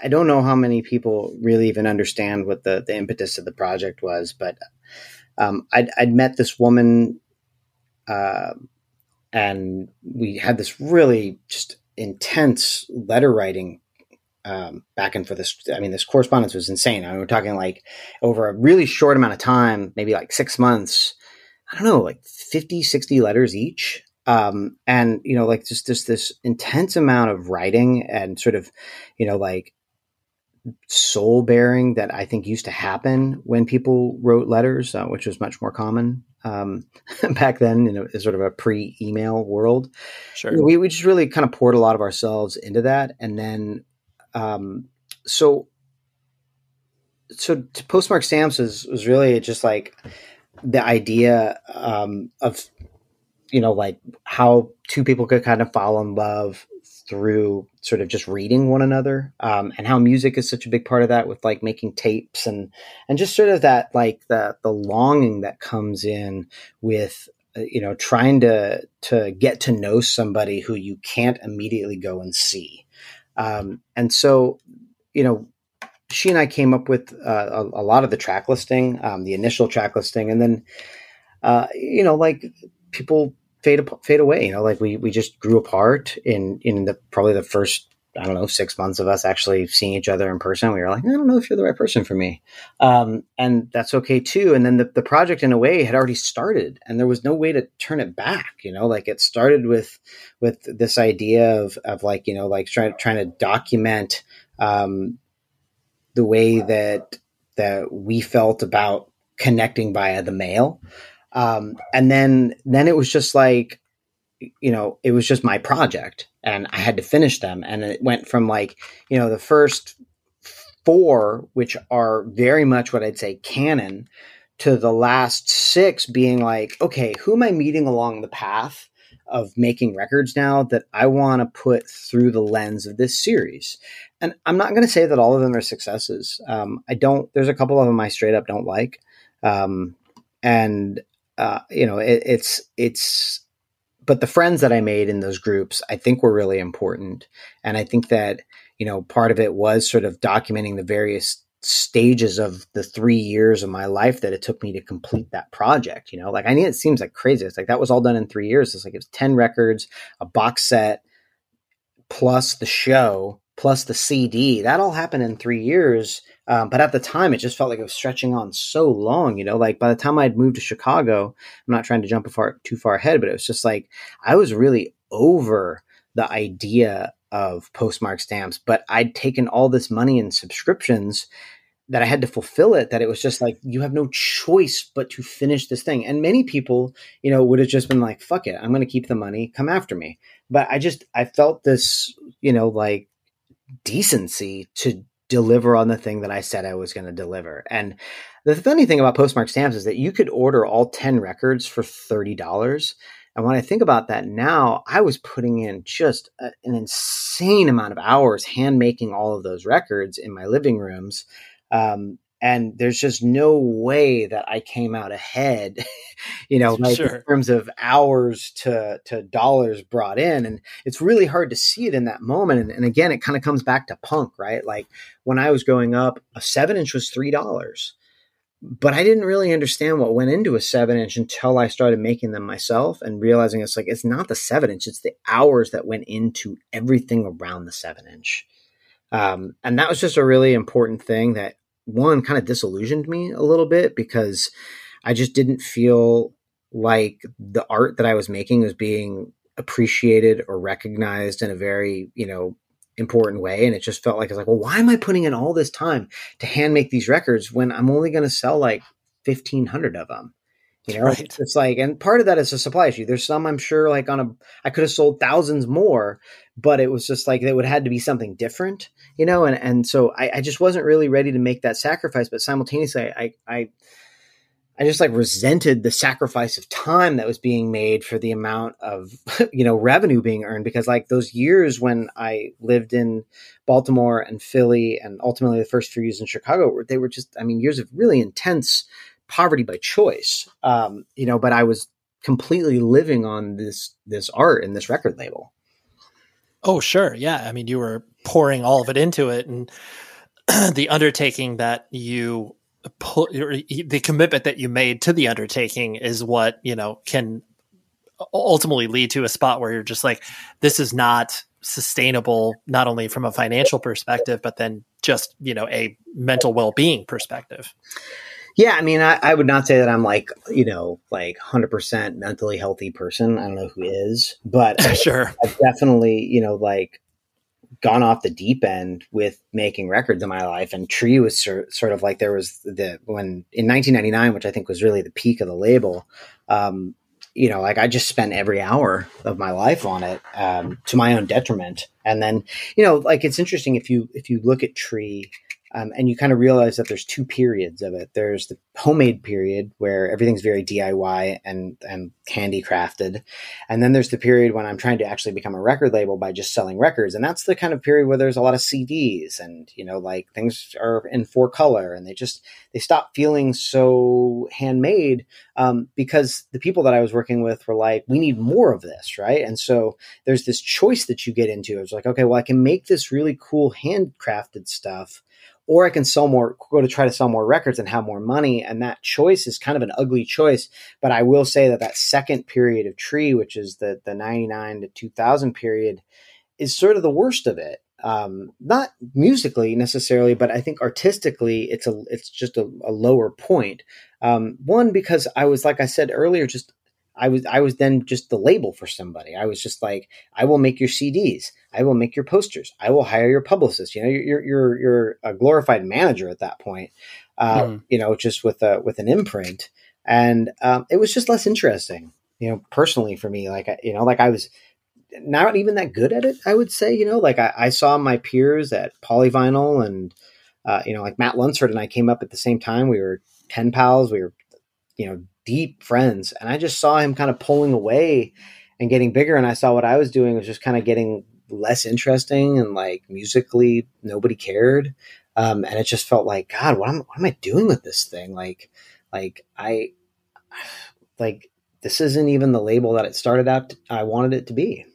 I don't know how many people really even understand what the, the impetus of the project was, but um, I'd, I'd, met this woman uh, and we had this really just intense letter writing um, back and for this. I mean, this correspondence was insane. I mean, we're talking like over a really short amount of time, maybe like six months. I don't know, like 50, 60 letters each um, and you know like just this this intense amount of writing and sort of you know like soul baring that I think used to happen when people wrote letters, uh, which was much more common um, *laughs* back then in a, sort of a pre email world. Sure. We, we just really kind of poured a lot of ourselves into that. And then, um, so, so postmark stamps was, was really just like the idea um, of you know, like how two people could kind of fall in love through sort of just reading one another um, and how music is such a big part of that with like making tapes and and just sort of that like the the longing that comes in with uh, you know trying to to get to know somebody who you can't immediately go and see. Um, and so you know she and I came up with uh, a, a, lot of the track listing um, the initial track listing and then uh, you know like people fade fade away. You know, like we we just grew apart in in the probably the first I don't know six months of us actually seeing each other in person. We were like, I don't know if you're the right person for me, um, and that's okay too. And then the the project in a way had already started, and there was no way to turn it back. You know, like it started with with this idea of of like you know like trying trying to document um, the way that that we felt about connecting via the mail um, and then then it was just like, you know, it was just my project, and I had to finish them. And it went from like, you know, the first four, which are very much what I'd say canon, to the last six being like, okay, who am I meeting along the path? of making records now that I want to put through the lens of this series. And I'm not going to say that all of them are successes. Um, I don't, there's a couple of them I straight up don't like. Um, and uh, you know, it, it's it's. But the friends that I made in those groups, I think, were really important, and I think that you know part of it was sort of documenting the various stages of the three years of my life that it took me to complete that project. You know, like I mean, it seems like crazy. It's like that was all done in three years. It's like it was 10 records, a box set, plus the show, plus the CD. That all happened in three years. Um, but at the time, it just felt like it was stretching on so long. You know, like by the time I'd moved to Chicago, I'm not trying to jump far, too far ahead, but it was just like I was really over the idea of postmark stamps. But I'd taken all this money in subscriptions that I had to fulfill it. That it was just like you have no choice but to finish this thing. And many people, you know, would have just been like, "Fuck it, I'm going to keep the money. Come after me." But I just I felt this, you know, like decency to deliver on the thing that I said I was going to deliver. And the funny thing about postmark stamps is that you could order all 10 records for $30. And when I think about that now, I was putting in just a, an insane amount of hours hand making all of those records in my living rooms. Um, and there's just no way that I came out ahead, *laughs* you know, like sure. in terms of hours to to dollars brought in, and it's really hard to see it in that moment. And, and again, it kind of comes back to punk, right? Like when I was growing up, a seven inch was three dollars. but I didn't really understand what went into a seven inch until I started making them myself and realizing it's like it's not the seven inch, it's the hours that went into everything around the seven inch. Um, and that was just a really important thing that one kind of disillusioned me a little bit because I just didn't feel like the art that I was making was being appreciated or recognized in a very, you know, important way. And it just felt like it's like, well, why am I putting in all this time to hand make these records when I'm only going to sell like 1500 of them? You know, right. it's like, and part of that is a supply issue. There's some I'm sure like on a, I could have sold thousands more, but it was just like it would had to be something different, you know, and and so I, I just wasn't really ready to make that sacrifice. But simultaneously, I I I just like resented the sacrifice of time that was being made for the amount of *laughs* you know revenue being earned because like those years when I lived in Baltimore and Philly and ultimately the first few years in Chicago they were just I mean years of really intense poverty by choice um, you know but I was completely living on this this art and this record label. Oh sure. Yeah. I mean you were pouring all of it into it and *clears throat* the undertaking that you pull, the commitment that you made to the undertaking is what you know can ultimately lead to a spot where you're just like this is not sustainable not only from a financial perspective but then just you know a mental well-being perspective yeah i mean I, I, would not say that i'm like you know like 100% mentally healthy person i don't know who is but *laughs* sure i've definitely you know like gone off the deep end with making records in my life. And Tree was sort of like there was the when in 1999, which I think was really the peak of the label. Um, you know, like I just spent every hour of my life on it um, to my own detriment. And then, you know, like it's interesting if you if you look at Tree um, and you kind of realize that there's two periods of it. There's the homemade period where everything's very DIY and and handicrafted, and then there's the period when I'm trying to actually become a record label by just selling records, and that's the kind of period where there's a lot of CDs and you know like things are in four color, and they just they stop feeling so handmade um, because the people that I was working with were like, we need more of this, right? And so there's this choice that you get into. It's like, okay, well, I can make this really cool handcrafted stuff or I can sell more, go to try to sell more records and have more money. And that choice is kind of an ugly choice. But I will say that that second period of Tree, which is the, the 99 to 2000 period, is sort of the worst of it. Um, not musically necessarily, but I think artistically, it's a it's just a, a lower point. Um, one because I was like I said earlier, just I was I was then just the label for somebody. I was just like, I will make your CDs. I will make your posters. I will hire your publicist. You know, you're you're you're a glorified manager at that point. Uh, mm. You know, just with a with an imprint, and um, it was just less interesting. You know, personally for me, like you know, like I was not even that good at it. I would say, you know, like I, I saw my peers at Polyvinyl and uh, you know, like Matt Lunsford and I came up at the same time. We were pen pals. We were, you know, deep friends. And I just saw him kind of pulling away and getting bigger. And I saw what I was doing was just kind of getting less interesting and like musically nobody cared. Um, and it just felt like, God, what am, what am I doing with this thing? Like, like I, *sighs* like this isn't even the label that it started out. To, I wanted it to be.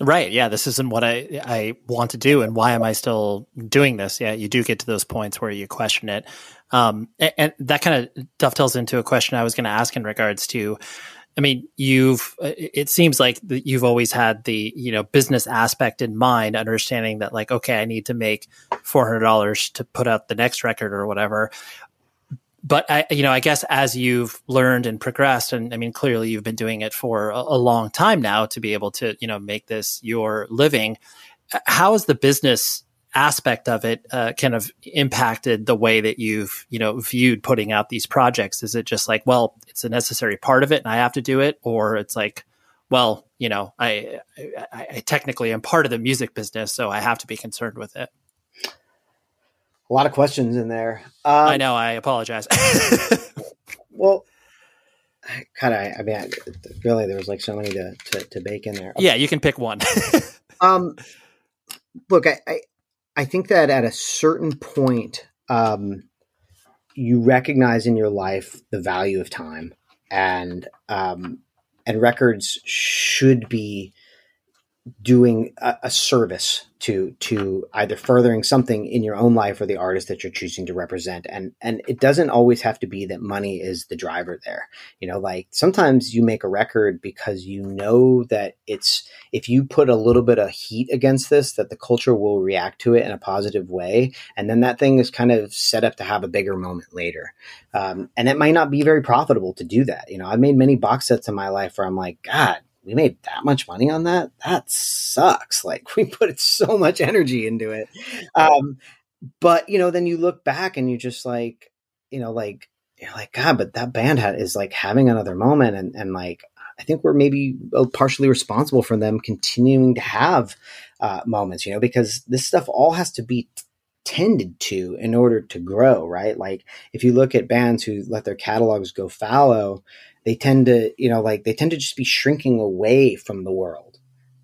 Right. Yeah. This isn't what I, I want to do. And why am I still doing this? Yeah. You do get to those points where you question it. Um, and, and that kind of dovetails into a question I was going to ask in regards to, I mean, you've, it seems like you've always had the, you know, business aspect in mind, understanding that like, okay, I need to make $400 to put out the next record or whatever but I, you know, I guess as you've learned and progressed, and I mean, clearly you've been doing it for a, a long time now to be able to, you know, make this your living. How has the business aspect of it uh, kind of impacted the way that you've, you know, viewed putting out these projects? Is it just like, well, it's a necessary part of it, and I have to do it, or it's like, well, you know, I, I, I technically am part of the music business, so I have to be concerned with it a lot of questions in there. Um, I know. I apologize. *laughs* well, kind of. I mean, I, really, there was like so many to, to, to bake in there. Yeah, you can pick one. *laughs* um, look, I, I, I think that at a certain point, um, you recognize in your life the value of time, and um, and records should be doing a, a, service to to either furthering something in your own life or the artist that you're choosing to represent. And and it doesn't always have to be that money is the driver there. You know like sometimes you make a record because you know that it's if you put a little bit of heat against this that the culture will react to it in a positive way. And then that thing is kind of set up to have a bigger moment later. Um, and it might not be very profitable to do that. You know i've made many box sets in my life where i'm like god we made that much money on that. That sucks. *laughs* Like we put so much energy into it. Um, but you know, then you look back and you just like, you know, like you're like, God, but that band had is like having another moment, and and like I think we're maybe partially responsible for them continuing to have uh, moments, you know, because this stuff all has to be t- tended to in order to grow, right? Like if you look at bands who let their catalogs go fallow, they tend to, you know, like they tend to just be shrinking away from the world.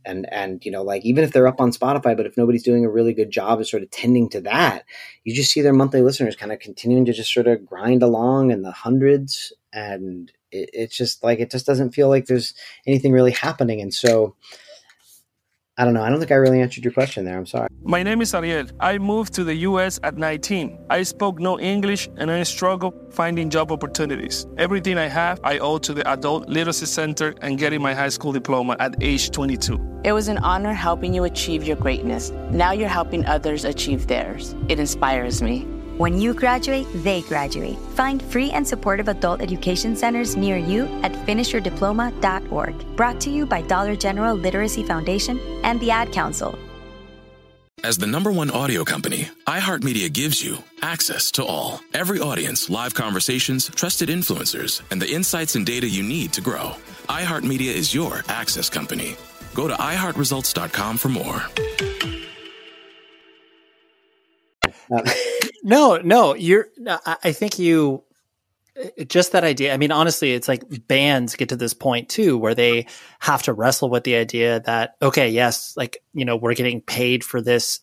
And, and, you know, like even if they're up on Spotify, but if nobody's doing a really good job of sort of tending to that, you just see their monthly listeners kind of continuing to just sort of grind along in the hundreds. And it, it's just like, it just doesn't feel like there's anything really happening. And so, I don't know. I don't think I really answered your question there. I'm sorry. My name is Ariel. I moved to the US at 19. I spoke no English and I struggled finding job opportunities. Everything I have, I owe to the Adult Literacy Center and getting my high school diploma at age 22. It was an honor helping you achieve your greatness. Now you're helping others achieve theirs. It inspires me. When you graduate, they graduate. Find free and supportive adult education centers near you at finishyourdiploma.org. Brought to you by Dollar General Literacy Foundation and the Ad Council. As the number one audio company, iHeartMedia gives you access to all. Every audience, live conversations, trusted influencers, and the insights and data you need to grow. iHeartMedia is your access company. Go to iHeartResults.com for more. *laughs* no, no, you're. I think you just that idea. I mean, honestly, it's like bands get to this point too, where they have to wrestle with the idea that okay, yes, like you know, we're getting paid for this,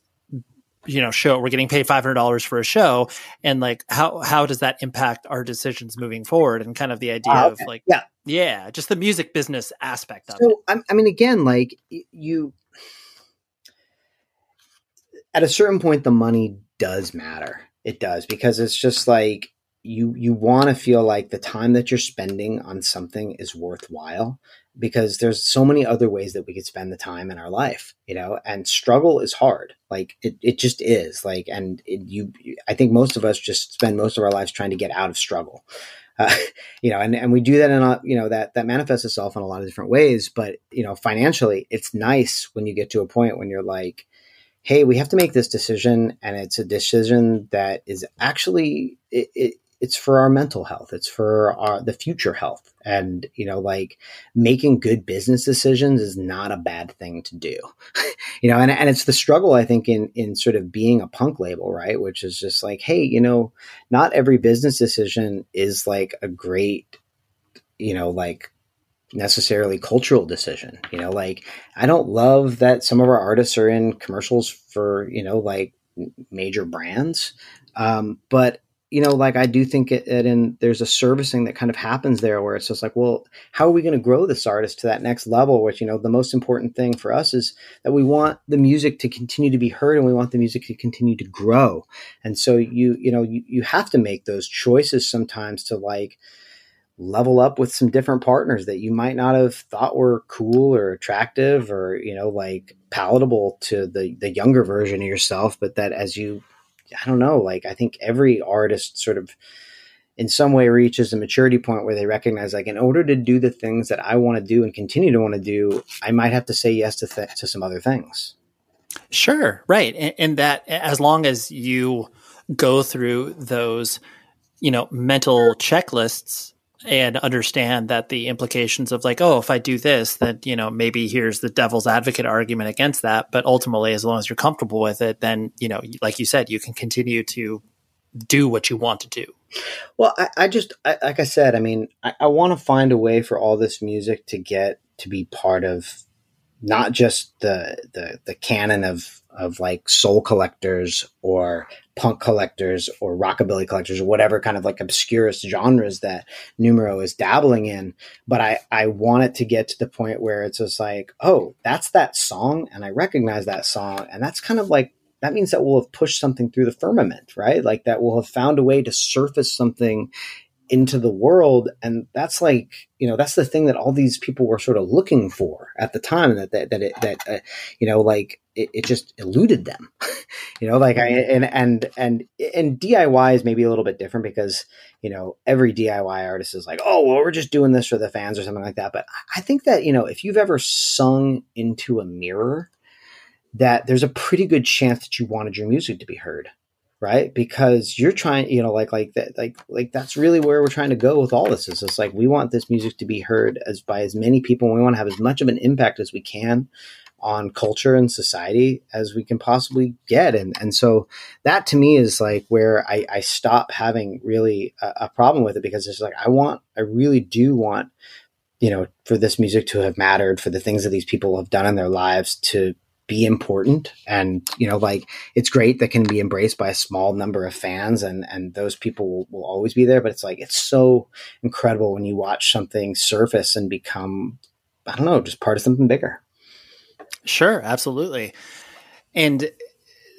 you know, show. We're getting paid five hundred dollars for a show, and like how how does that impact our decisions moving forward? And kind of the idea uh, okay. of like, yeah, yeah, just the music business aspect of so, it. I mean, again, like you. At a certain point, the money does matter. It does because it's just like you you want to feel like the time that you're spending on something is worthwhile because there's so many other ways that we could spend the time in our life you know? And struggle is hard. Like it, it just is. Like and it, you i think most of us just spend most of our lives trying to get out of struggle. *laughs* Uh, you know and, and we do that in a you know that that manifests itself in a lot of different ways but you know financially it's nice when you get to a point when you're like hey, we have to make this decision, and it's a decision that is actually it, it, it's for our mental health, it's for our the future health, and you know, like making good business decisions is not a bad thing to do, *laughs* you know, and and it's the struggle I think in in sort of being a punk label, right, which is just like, hey, you know, not every business decision is like a great you know like necessarily cultural decision. You know, like I don't love that some of our artists are in commercials for, you know, like major brands. Um, but you know, like I do think it in there's a servicing that kind of happens there where it's just like, well, how are we going to grow this artist to that next level? Which, you know, the most important thing for us is that we want the music to continue to be heard and we want the music to continue to grow. And so you, you know, you, you have to make those choices sometimes to like, level up with some different partners that you might not have thought were cool or attractive or you know like palatable to the the younger version of yourself but that as you i don't know like i think every artist sort of in some way reaches a maturity point where they recognize like in order to do the things that i want to do and continue to want to do i might have to say yes to th- to some other things. Sure right and, and that as long as you go through those you know mental checklists and understand that the implications of like, oh, if I do this, then you know maybe here's the devil's advocate argument against that. But ultimately, as long as you're comfortable with it, then you know, like you said, you can continue to do what you want to do. Well, I, I just I, like I said, I mean, I, I want to find a way for all this music to get to be part of not just the the the canon of of like soul collectors or punk collectors or rockabilly collectors or whatever kind of like obscurest genres that numero is dabbling in. But i i want it to get to the point where it's just like oh that's that song and i recognize that song and that's kind of like that means that we'll have pushed something through the firmament right? Like that we'll have found a way to surface something into the world. And that's like you know that's the thing that all these people were sort of looking for at the time that that that it, that uh, you know like it, it, just eluded them. *laughs* You know like I, and and and and DIY is maybe a little bit different because you know every DIY artist is like oh well we're just doing this for the fans or something like that. But I think that you know if you've ever sung into a mirror that there's a pretty good chance that you wanted your music to be heard right? Because you're trying you know like like that like like that's really where we're trying to go with all this is just like we want this music to be heard as by as many people and we want to have as much of an impact as we can on culture and society as we can possibly get. And and so that to me is like where i i stop having really a, a problem with it because it's like i want i really do want you know for this music to have mattered for the things that these people have done in their lives to be important. And you know like it's great that can be embraced by a small number of fans and and those people will, will always be there but it's like it's so incredible when you watch something surface and become i don't know just part of something bigger. Sure absolutely. And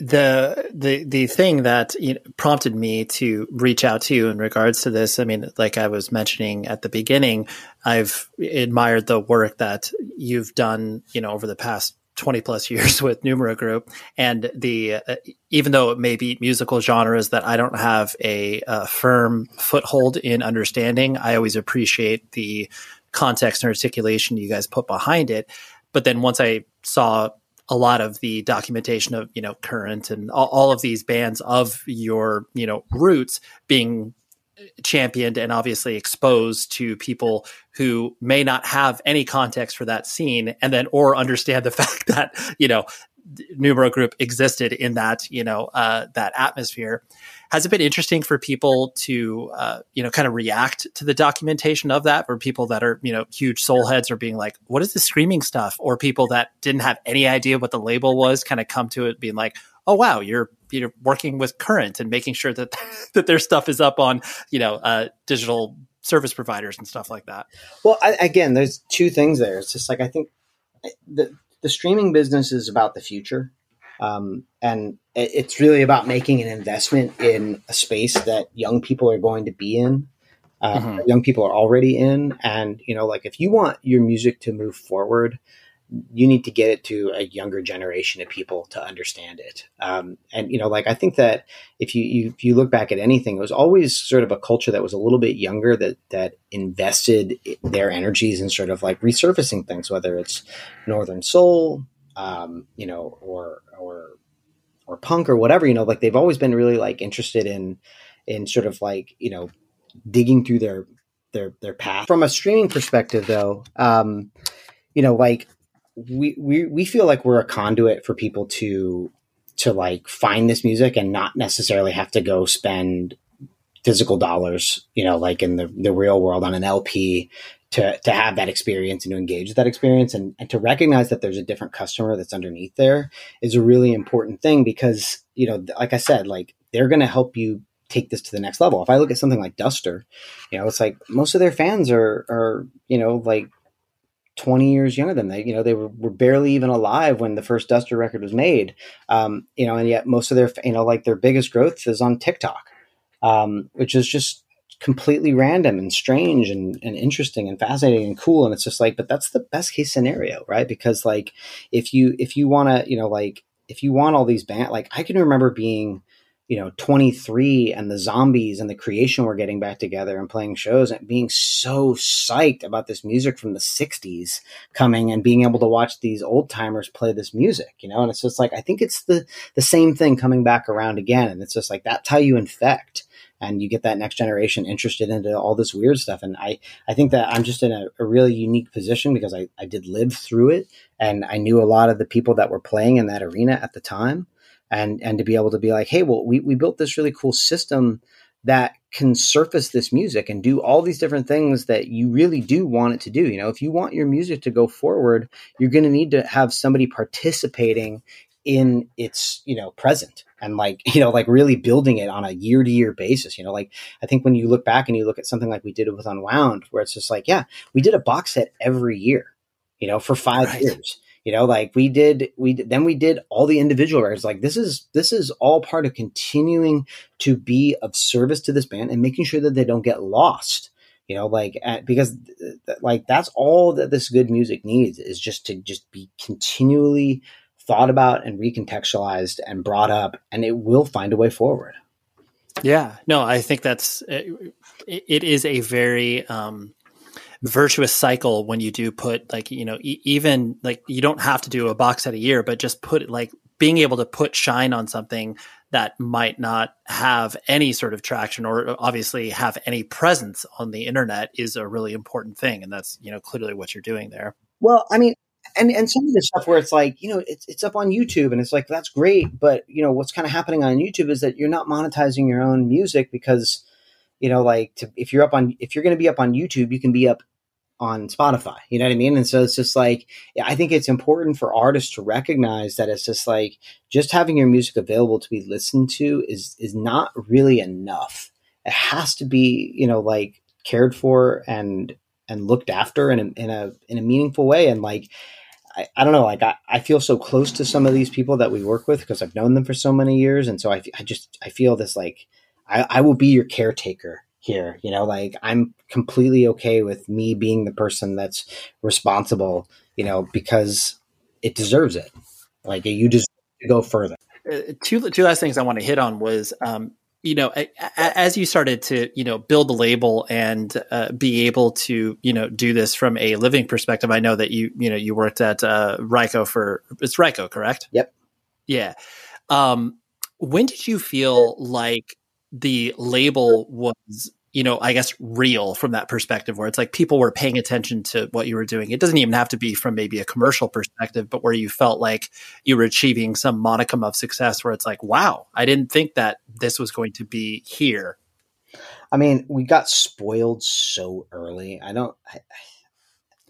the the the thing that you know, prompted me to reach out to you in regards to this i mean like i was mentioning at the beginning i've admired the work that you've done you know over the past 20 plus years *laughs* with Numero Group, and the uh, even though it may be musical genres that I don't have a, a, firm foothold in understanding, I always appreciate the context and articulation you guys put behind it. But then once I saw a lot of the documentation of you know current and all, all of these bands of your you know roots being championed and obviously exposed to people who may not have any context for that scene and then or understand the *laughs* fact that you know numero group existed in that you know uh, that atmosphere. Has it been interesting for people to uh, you know kind of react to the documentation of that for people that are you know huge soul heads are being like what is the screaming stuff? Or people that didn't have any idea what the label was kind of come to it being like oh wow you're you know working with current and making sure that *laughs* that their stuff is up on you know uh, digital service providers and stuff like that. Well I, again there's two things there. It's just like i think the the streaming business is about the future um, and it's really about making an investment in a space that young people are going to be in uh, mm-hmm. young people are already in. And you know like if you want your music to move forward you need to get it to a younger generation of people to understand it. Um, and you know, like I think that if you, you, if you look back at anything, it was always sort of a culture that was a little bit younger that that invested their energies in sort of like resurfacing things, whether it's Northern Soul, um, you know, or or or punk or whatever. You know, like they've always been really like interested in in sort of like you know digging through their their their path. From a streaming perspective, though. Um, you know, like we, we we feel like we're a conduit for people to to like find this music and not necessarily have to go spend physical dollars, you know, like in the, the real world on an LP to, to have that experience and to engage with that experience and, and to recognize that there's a different customer that's underneath there is a really important thing because, you know, like I said, like they're going to help you take this to the next level. If I look at something like Duster, you know, it's like most of their fans are, are, you know, like 20 years younger than they you know they were, were barely even alive when the first duster record was made. Um, you know and yet most of their you know like their biggest growth is on tiktok um, which is just completely random and strange and, and interesting and fascinating and cool. And it's just like but that's the best case scenario right? Because like if you if you want to you know like if you want all these band like i can remember being you know 23 and the zombies and the creation were getting back together and playing shows and being so psyched about this music from the 60s coming and being able to watch these old timers play this music you know? And it's just like i think it's the the same thing coming back around again. And it's just like that's how you infect and you get that next generation interested into all this weird stuff. And i i think that i'm just in a, a really unique position because I, I did live through it and i knew a lot of the people that were playing in that arena at the time and and to be able to be like, hey, well, we, we built this really cool system that can surface this music and do all these different things that you really do want it to do. You know, if you want your music to go forward, you're going to need to have somebody participating in its you know present and like *laughs* you know like really building it on a year to year basis you know like i think when you look back and you look at something like we did it with unwound where it's just like yeah we did a box set every year you know for five right. years you know like we did we then we did all the individual records. Like this is this is all part of continuing to be of service to this band and making sure that they don't get lost. You know like at, because like that's all that this good music needs is just to just be continually thought about and recontextualized and brought up and it will find a way forward. Yeah. No i think that's it, it is a very um virtuous cycle when you do put like you know e- even like you don't have to do a box set a year but just put like being able to put shine on something that might not have any sort of traction or uh, obviously have any presence on the internet is a really important thing and that's you know clearly what you're doing there. Well i mean and and some of the stuff where it's like you know it's it's up on YouTube and it's like that's great, but you know what's kind of happening on YouTube is that you're not monetizing your own music because you know like to, if you're up on if you're going to be up on YouTube, you can be up on Spotify. You know what I mean? And so it's just like I think it's important for artists to recognize that it's just like just having your music available to be listened to is is not really enough. It has to be you know like cared for and and looked after in a in a in a meaningful way and like I, I don't know, like I, I feel so close to some of these people that we work with because I've known them for so many years. And so I, I just, I feel this like, I, I will be your caretaker here. You know, like I'm completely okay with me being the person that's responsible, you know, because it deserves it. Like you just go further. Uh, two, two last things I want to hit on was, um, you know, as you started to, you know, build the label and uh, be able to, you know, do this from a living perspective, I know that you, you know, you worked at uh, Ryko for it's Ryko, correct? Yep. Yeah. Um, when did you feel like the label was you know, I guess real from that perspective where it's like people were paying attention to what you were doing. It doesn't even have to be from maybe a commercial perspective, but where you felt like you were achieving some modicum of success where it's like, wow, I didn't think that this was going to be here. I mean, we got spoiled so early. I don't. I,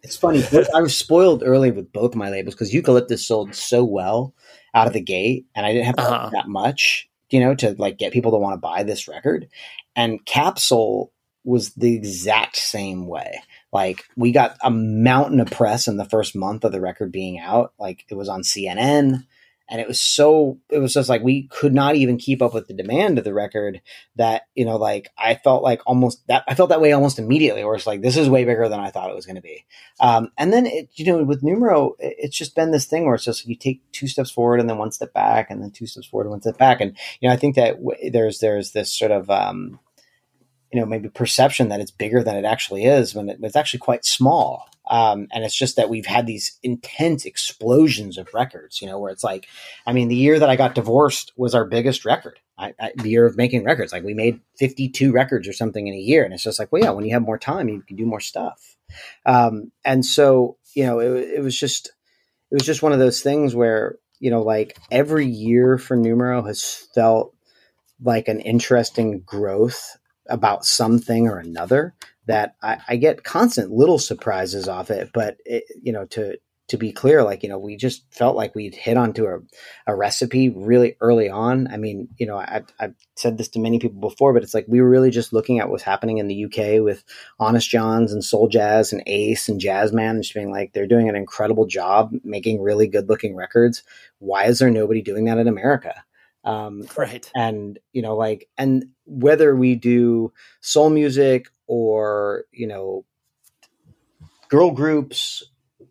it's funny. I was spoiled early with both my labels because Eucalyptus sold so well out of the gate, and I didn't have uh-huh. that much, you know, to like get people to want to buy this record. And Capsule was the exact same way. Like we got a mountain of press in the first month of the record being out. Like it was on CNN and it was so it was just like we could not even keep up with the demand of the record that you know like i felt like almost that i felt that way almost immediately where it's like this is way bigger than i thought it was going to be um, and then it you know with numero it's just been this thing where it's just you take two steps forward and then one step back and then two steps forward and one step back and you know i think that w- there's there's this sort of um, you know maybe perception that it's bigger than it actually is when it, it's actually quite small um, and it's just that we've had these intense explosions of records, you know, where it's like, I mean, the year that I got divorced was our biggest record. I, I, the year of making records, like we made 52 records or something in a year. And it's just like, well, yeah, when you have more time, you can do more stuff. Um, and so, you know, it, it was just, it was just one of those things where, you know, like every year for Numero has felt like an interesting growth about something or another that I, I, get constant little surprises off it. But it, you know, to to be clear, like you know, we just felt like we'd hit onto a, a recipe really early on. I mean, you know, I, I've said this to many people before, but it's like we were really just looking at what's happening in the UK with Honest Jon's and Soul Jazz and Ace and Jazzman, just being like they're doing an incredible job making really good looking records. Why is there nobody doing that in America? Um, right. And, you know, like, and whether we do soul music or, you know, girl groups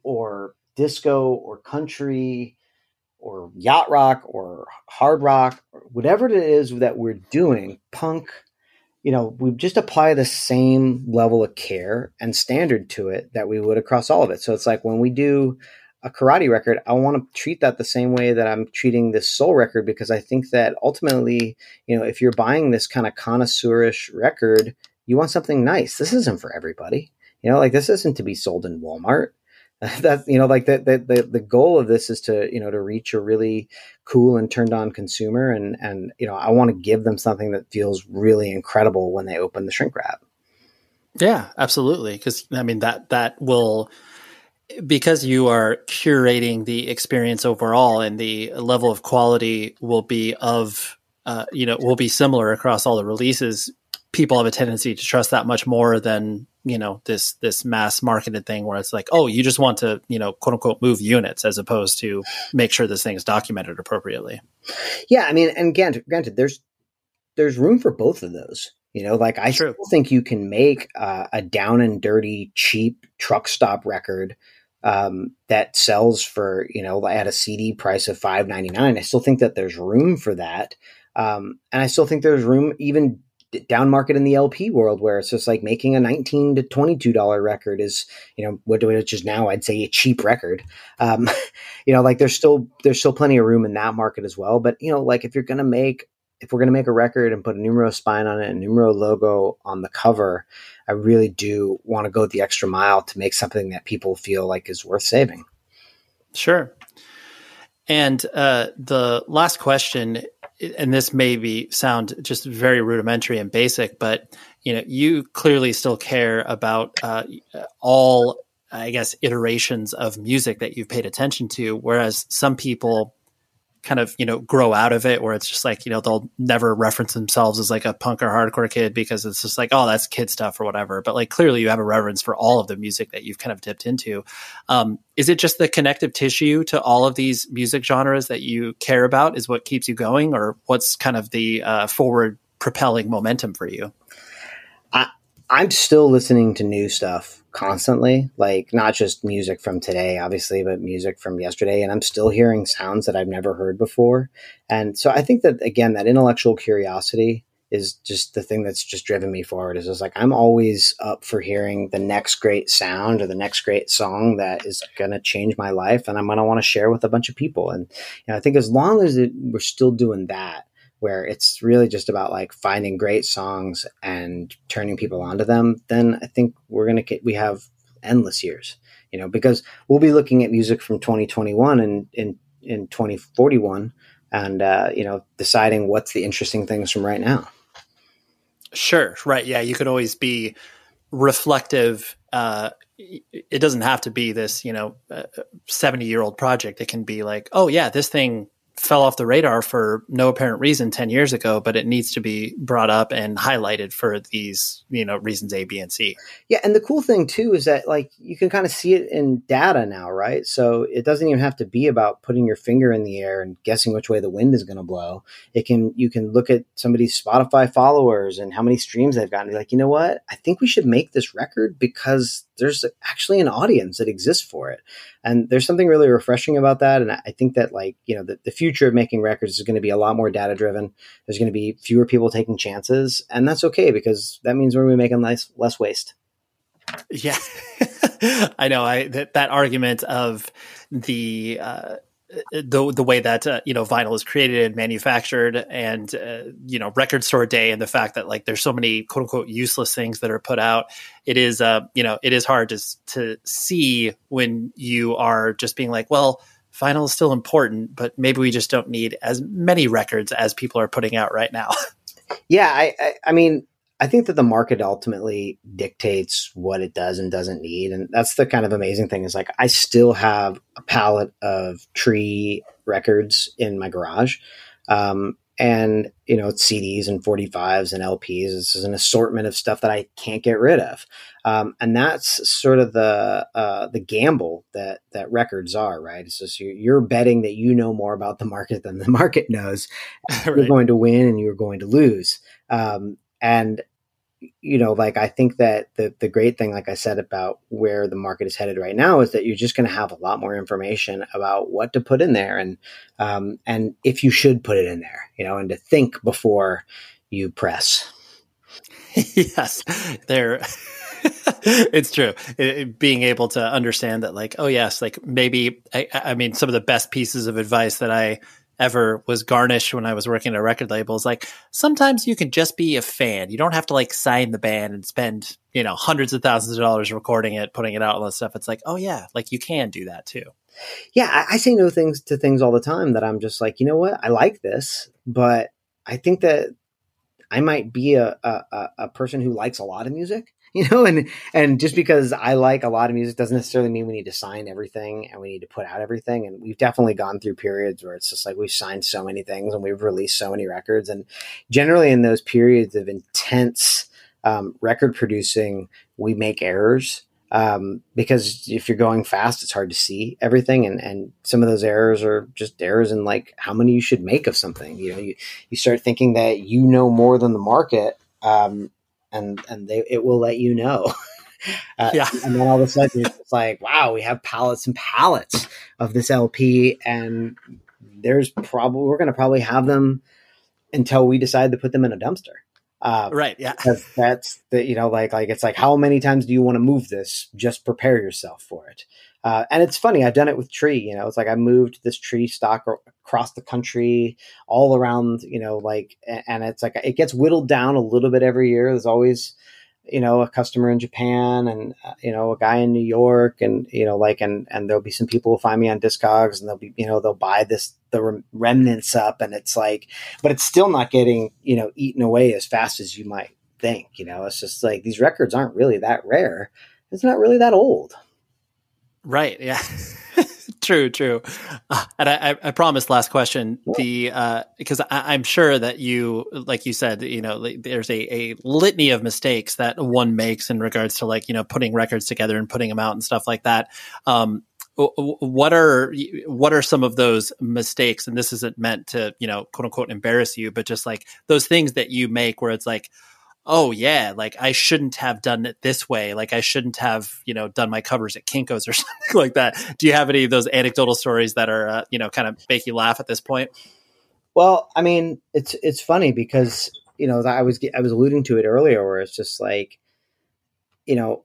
or disco or country or yacht rock or hard rock or whatever it is that we're doing, punk, you know, we just apply the same level of care and standard to it that we would across all of it. So it's like when we do a karate record, I want to treat that the same way that I'm treating this soul record because I think that ultimately, you know, if you're buying this kind of connoisseurish record, you want something nice. This isn't for everybody. You know, like this isn't to be sold in Walmart. *laughs* that you know, like the, the the the goal of this is to you know to reach a really cool and turned on consumer, and and you know I want to give them something that feels really incredible when they open the shrink wrap. Yeah, absolutely. Because I mean that that will because you are curating the experience overall and the level of quality will be of uh, you know will be similar across all the releases people have a tendency to trust that much more than you know this this mass marketed thing where it's like oh you just want to you know quote unquote move units as opposed to make sure this thing is documented appropriately. Yeah i mean and granted, granted there's there's room for both of those you know like i True. still think you can make uh, a down and dirty cheap truck stop record um, that sells for you know at a cd price of 5.99 i still think that there's room for that um, and i still think there's room even down market in the LP world where it's just like making a 19 to 22 dollar record is you know what do we which is now I'd say a cheap record. Um, *laughs* you know like there's still there's still plenty of room in that market as well. But you know like if you're gonna make if we're gonna make a record and put a numero spine on it a numero logo on the cover I really do want to go the extra mile to make something that people feel like is worth saving. Sure. And uh, the last question and this may be sound just very rudimentary and basic, but you know, you clearly still care about uh, all, I guess, iterations of music that you've paid attention to, whereas some people kind of you know grow out of it where it's just like you know they'll never reference themselves as like a punk or hardcore kid because it's just like oh that's kid stuff or whatever. But like clearly you have a reverence for all of the music that you've kind of dipped into. Um, is it just the connective tissue to all of these music genres that you care about is what keeps you going or what's kind of the uh, forward propelling momentum for you i'm still listening to new stuff constantly, like not just music from today, obviously, but music from yesterday. And I'm still hearing sounds that I've never heard before. And so I think that, again, that intellectual curiosity is just the thing that's just driven me forward is like I'm always up for hearing the next great sound or the next great song that is going to change my life and I'm going to want to share with a bunch of people and you know, I think as long as it, we're still doing that where it's really just about like finding great songs and turning people onto them, then I think we're going to get, we have endless years, you know, because we'll be looking at music from 2021 and in, in 2041 and, uh, you know, deciding what's the interesting things from right now. Sure. Right. Yeah. You could always be reflective. Uh, it doesn't have to be this, you know, 70 year old project. It can be like, oh yeah, this thing fell off the radar for no apparent reason 10 years ago but it needs to be brought up and highlighted for these you know reasons a b and c. Yeah and the cool thing too is that like you can kind of see it in data now right? So it doesn't even have to be about putting your finger in the air and guessing which way the wind is going to blow. It can you can look at somebody's spotify followers and how many streams they've gotten and be like you know what? I think we should make this record because there's actually an audience that exists for it. And there's something really refreshing about that. And I think that like, you know, the, the future of making records is going to be a lot more data driven. There's going to be fewer people taking chances. And that's okay because that means we're going to be making less, less waste. Yeah, *laughs* I know. I that, that argument of the uh, the the way that uh, you know vinyl is created and manufactured and uh, you know record store day and the fact that like there's so many quote unquote useless things that are put out it is uh you know it is hard to to see when you are just being like well vinyl is still important but maybe we just don't need as many records as people are putting out right now *laughs* yeah i i, I mean I think that the market ultimately dictates what it does and doesn't need. And that's the kind of amazing thing is like I still have a palette of tree records in my garage. Um, and you know CDs and 45s and LPs. This is an assortment of stuff that I can't get rid of, um, and that's sort of the uh, the gamble that that records are. Right, it's just you're, you're, betting that you know more about the market than the *laughs* market knows. *laughs* right. You're going to win and you're going to lose, um, and you know, like I think that the the great thing, like I said, about where the market is headed right now is that you're just going to have a lot more information about what to put in there and um, and if you should put it in there, you know, and to think before you press. *laughs* yes, there. *laughs* it's true. It, being able to understand that, like, oh yes, like maybe I, I mean, some of the best pieces of advice that I ever was garnished when I was working at a record label is like sometimes you can just be a fan. You don't have to like sign the band and spend, you know, hundreds of thousands of dollars recording it, putting it out, all that stuff. It's like, oh yeah, like you can do that too. Yeah, I, I say no things to things all the time that I'm just like, you know what, I like this, but I think that I might be a, a, a person who likes a lot of music *laughs* you know, and and just because I like a lot of music doesn't necessarily mean we need to sign everything and we need to put out everything. And we've definitely gone through periods where it's just like we've signed so many things and we've released so many records. And generally in those periods of intense um, record producing, we make errors. Um, because if you're going fast, it's hard to see everything, and and some of those errors are just errors in like how many you should make of something. You know, you you start thinking that you know more than the market, um, and and they it will let you know. *laughs* Uh, yeah. And then all of a sudden it's like, wow, we have pallets and pallets of this LP, and there's probably we're going to probably have them until we decide to put them in a dumpster. Uh, right. Yeah. That's the you know like like it's like how many times do you want to move this? Just prepare yourself for it. Uh, and it's funny, I've done it with tree. You know, it's like I moved this tree stock across the country, all around. You know, like, and it's like it gets whittled down a little bit every year. There's always, you know, a customer in Japan and uh, you know a guy in New York, and you know, like, and and there'll be some people who find me on Discogs, and they'll be, you know, they'll buy this the remnants up, and it's like, but it's still not getting you know eaten away as fast as you might think. You know, it's just like these records aren't really that rare. It's not really that old. Right. Yeah. *laughs* true. True. Uh, and I, I promised last question the uh, because I, am sure that you, like you said, you know, there's a, a litany of mistakes that one makes in regards to like you know putting records together and putting them out and stuff like that. Um, what are what are some of those mistakes and this isn't meant to you know quote unquote embarrass you but just like those things that you make where it's like oh yeah, like I shouldn't have done it this way. Like I shouldn't have, you know, done my covers at Kinko's or *laughs* something like that. Do you have any of those anecdotal stories that are, uh, you know, kind of make you laugh at this point? Well, I mean, it's it's funny because you know I was I was alluding to it earlier, where it's just like, you know,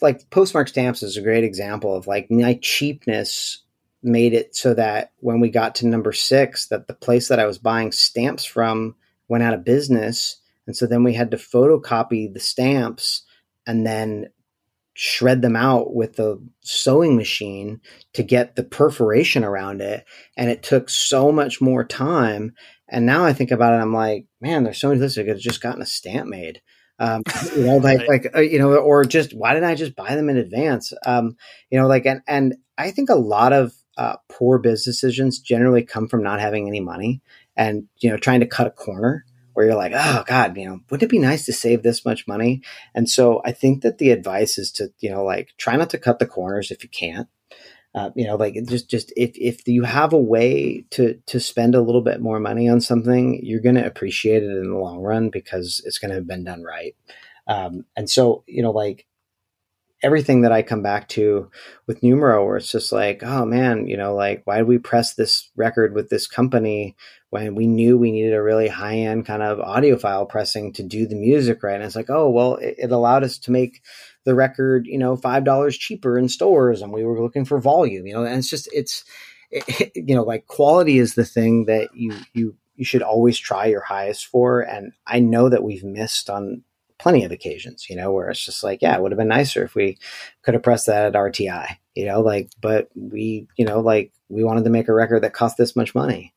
like postmark stamps is a great example of like my cheapness made it so that when we got to number six, that the place that I was buying stamps from went out of business and so then we had to photocopy the stamps and then shred them out with the sewing machine to get the perforation around it. And it took so much more time. And now I think about it, I'm like, man, there's so many lists I could have just gotten a stamp made. Um, *laughs* you know, like, right. like, uh, you know, or just, why didn't I just buy them in advance? Um, you know, like, and, and I think a lot of, uh, poor business decisions generally come from not having any money and, you know, trying to cut a corner where you're like, oh God, you know, wouldn't it be nice to save this much money? And so I think that the advice is to, you know, like try not to cut the corners if you can't. Uh, you know, like just just if if you have a way to to spend a little bit more money on something, you're going to appreciate it in the long run because it's going to have been done right. Um, and so, you know, like everything that I come back to with Numero, where it's just like, oh man, you know, like why did we press this record with this company when we knew we needed a really high end kind of audiophile pressing to do the music right. And it's like, oh, well, it, it allowed us to make the record, you know, $5 cheaper in stores and we were looking for volume, you know, and it's just, it's, it, you know, like quality is the thing that you, you, you should always try your highest for. And I know that we've missed on plenty of occasions, you know, where it's just like, yeah, it would have been nicer if we could have pressed that at RTI, you know, like, but we, you know, like we wanted to make a record that cost this much money.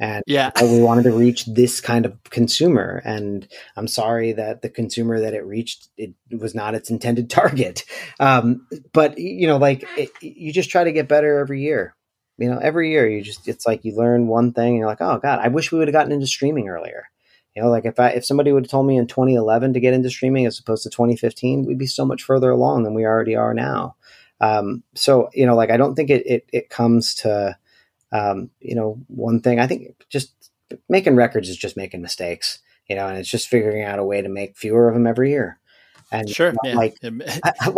And yeah. we wanted to reach this kind of consumer and i'm sorry that the consumer that it reached it was not its intended *laughs* target. Um, but you know like it, you just try to get better every year. You know every year you just it's like you learn one thing and you're like oh god i wish we would have gotten into streaming earlier you know like if i if somebody would have told me in 2011 to get into streaming as opposed to 2015 we'd be so much further along than we already are now um, so you know like i don't think it it, it comes to um, you know, one thing I think just making records is just making mistakes, you know, and it's just figuring out a way to make fewer of them every year. And sure, yeah. *laughs* like,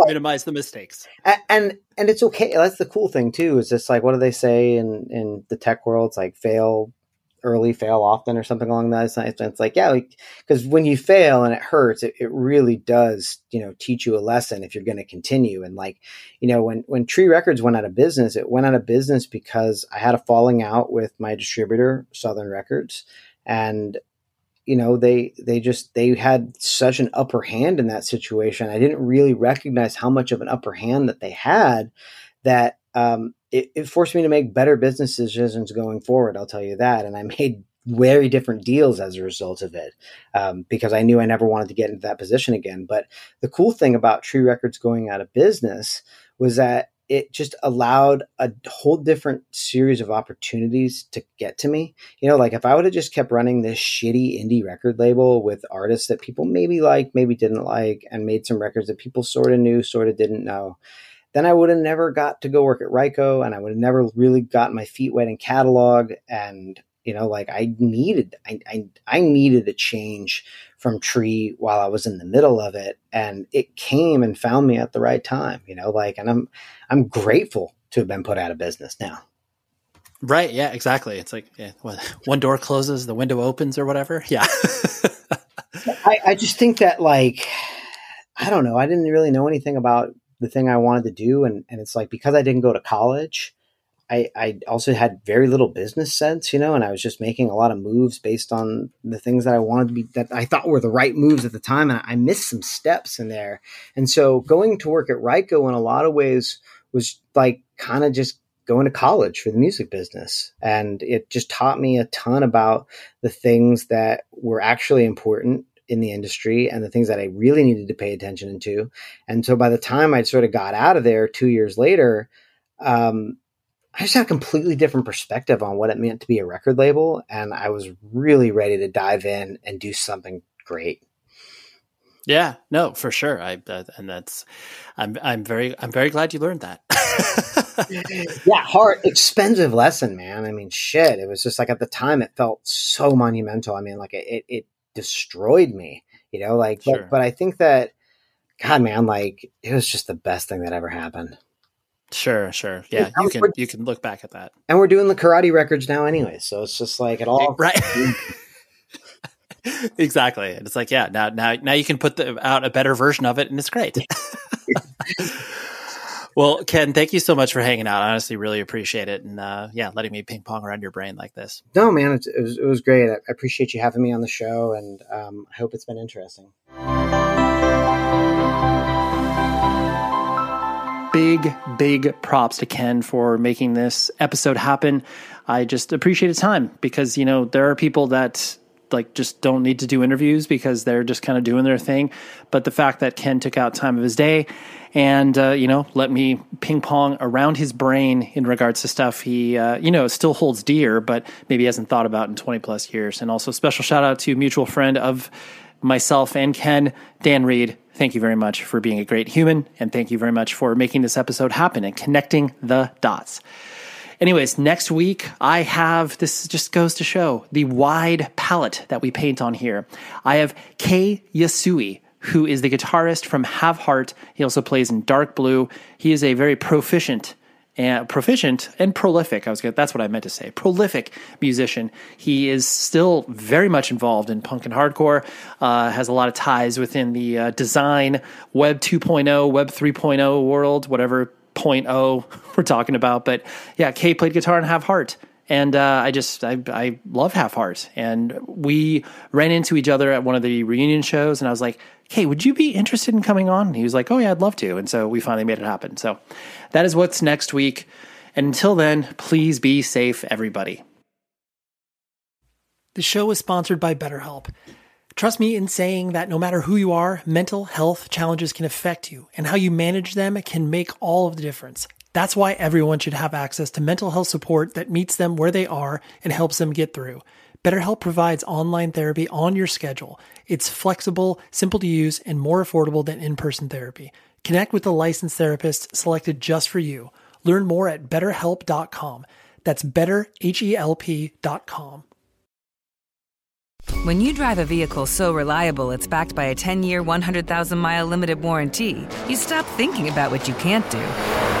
minimize the mistakes. And and it's okay. That's the cool thing too. Is just like what do they say in in the tech world? It's like fail early, fail often, or something along those lines. It's like, yeah, because when you fail and it hurts, it, it really does, you know, teach you a lesson if you're going to continue. And like, you know, when when Tree Records went out of business, it went out of business because I had a falling out with my distributor, Southern Records, and you know they they just they had such an upper hand in that situation i didn't really recognize how much of an upper hand that they had that um, it, it, forced me to make better business decisions going forward. I'll tell you that. And I made very different deals as a result of it um, because I knew I never wanted to get into that position again. But the cool thing about Tree Records going out of business was that it just allowed a whole different series of opportunities to get to me. You know, like if I would have just kept running this shitty indie record label with artists that people maybe liked, maybe didn't like, and made some records that people sort of knew, sort of didn't know, then I would have never got to go work at Ryko and I would have never really gotten my feet wet in catalog and you know like i needed I, I, I needed a change from tree while i was in the middle of it and it came and found me at the right time you know like and i'm i'm grateful to have been put out of business now. Right yeah exactly. It's like yeah, one door closes the window opens or whatever? Yeah. *laughs* I, I just think that like i don't know i didn't really know anything about the thing i wanted to do and, and it's like because i didn't go to college I, I also had very little business sense, you know, and I was just making a lot of moves based on the things that I wanted to be that I thought were the right moves at the time. And I missed some steps in there. And so going to work at Ryko in a lot of ways was like kind of just going to college for the music business. And it just taught me a ton about the things that were actually important in the industry and the things that I really needed to pay attention to. And so by the time I sort of got out of there two years later, um, I just had a completely different perspective on what it meant to be a record label, and I was really ready to dive in and do something great. Yeah, no, for sure. I uh, and that's I'm I'm very I'm very glad you learned that. *laughs* yeah, hard, expensive lesson, man. I mean, shit. It was just like at the time, it felt so monumental. I mean, like it it destroyed me, you know. Like, sure. but, but I think that, God, man, like it was just the best thing that ever happened. Sure, sure. Yeah, you can you can look back at that. And we're doing the karate records now anyway, so it's just like it all right. *laughs* *laughs* exactly. And it's like, yeah, now now now you can put the, out a better version of it and it's great. *laughs* well, Ken, thank you so much for hanging out. I honestly really appreciate it and uh, yeah, letting me ping pong around your brain like this. No, man, it, it was it was great. I appreciate you having me on the show and um, I hope it's been interesting. big, big props to Ken for making this episode happen. I just appreciate his time because, you know, there are people that like just don't need to do interviews because they're just kind of doing their thing. But the fact that Ken took out time of his day and, uh, you know, let me ping pong around his brain in regards to stuff he, uh, you know, still holds dear, but maybe hasn't thought about in 20 plus years. And also special shout out to mutual friend of myself and Ken, Dan Reed, thank you very much for being a great human. And thank you very much for making this episode happen and connecting the dots. Anyways, next week I have this just goes to show the wide palette that we paint on here. I have Kei Yasui, who is the guitarist from Have Heart. He also plays in Dark Blue. He is a very proficient and proficient and prolific. I was gonna, that's what I meant to say. Prolific musician. He is still very much involved in punk and hardcore. Uh, has a lot of ties within the uh, design, Web 2.0, Web 3.0 world, whatever 0.0 *laughs* we're talking about. But yeah, Kei played guitar in Have Heart. And uh, I just I, I love Have Heart, and we ran into each other at one of the reunion shows, and I was like, "Hey, would you be interested in coming on?" And he was like, "Oh yeah, I'd love to." And so we finally made it happen. So that is what's next week. And until then, please be safe, everybody. The show is sponsored by BetterHelp. Trust me in saying that no matter who you are, mental health challenges can affect you, and how you manage them can make all of the difference. That's why everyone should have access to mental health support that meets them where they are and helps them get through. BetterHelp provides online therapy on your schedule. It's flexible, simple to use, and more affordable than in person therapy. Connect with a licensed therapist selected just for you. Learn more at betterhelp.com. That's betterhelp.com. When you drive a vehicle so reliable it's backed by a 10 year, 100,000 mile limited warranty, you stop thinking about what you can't do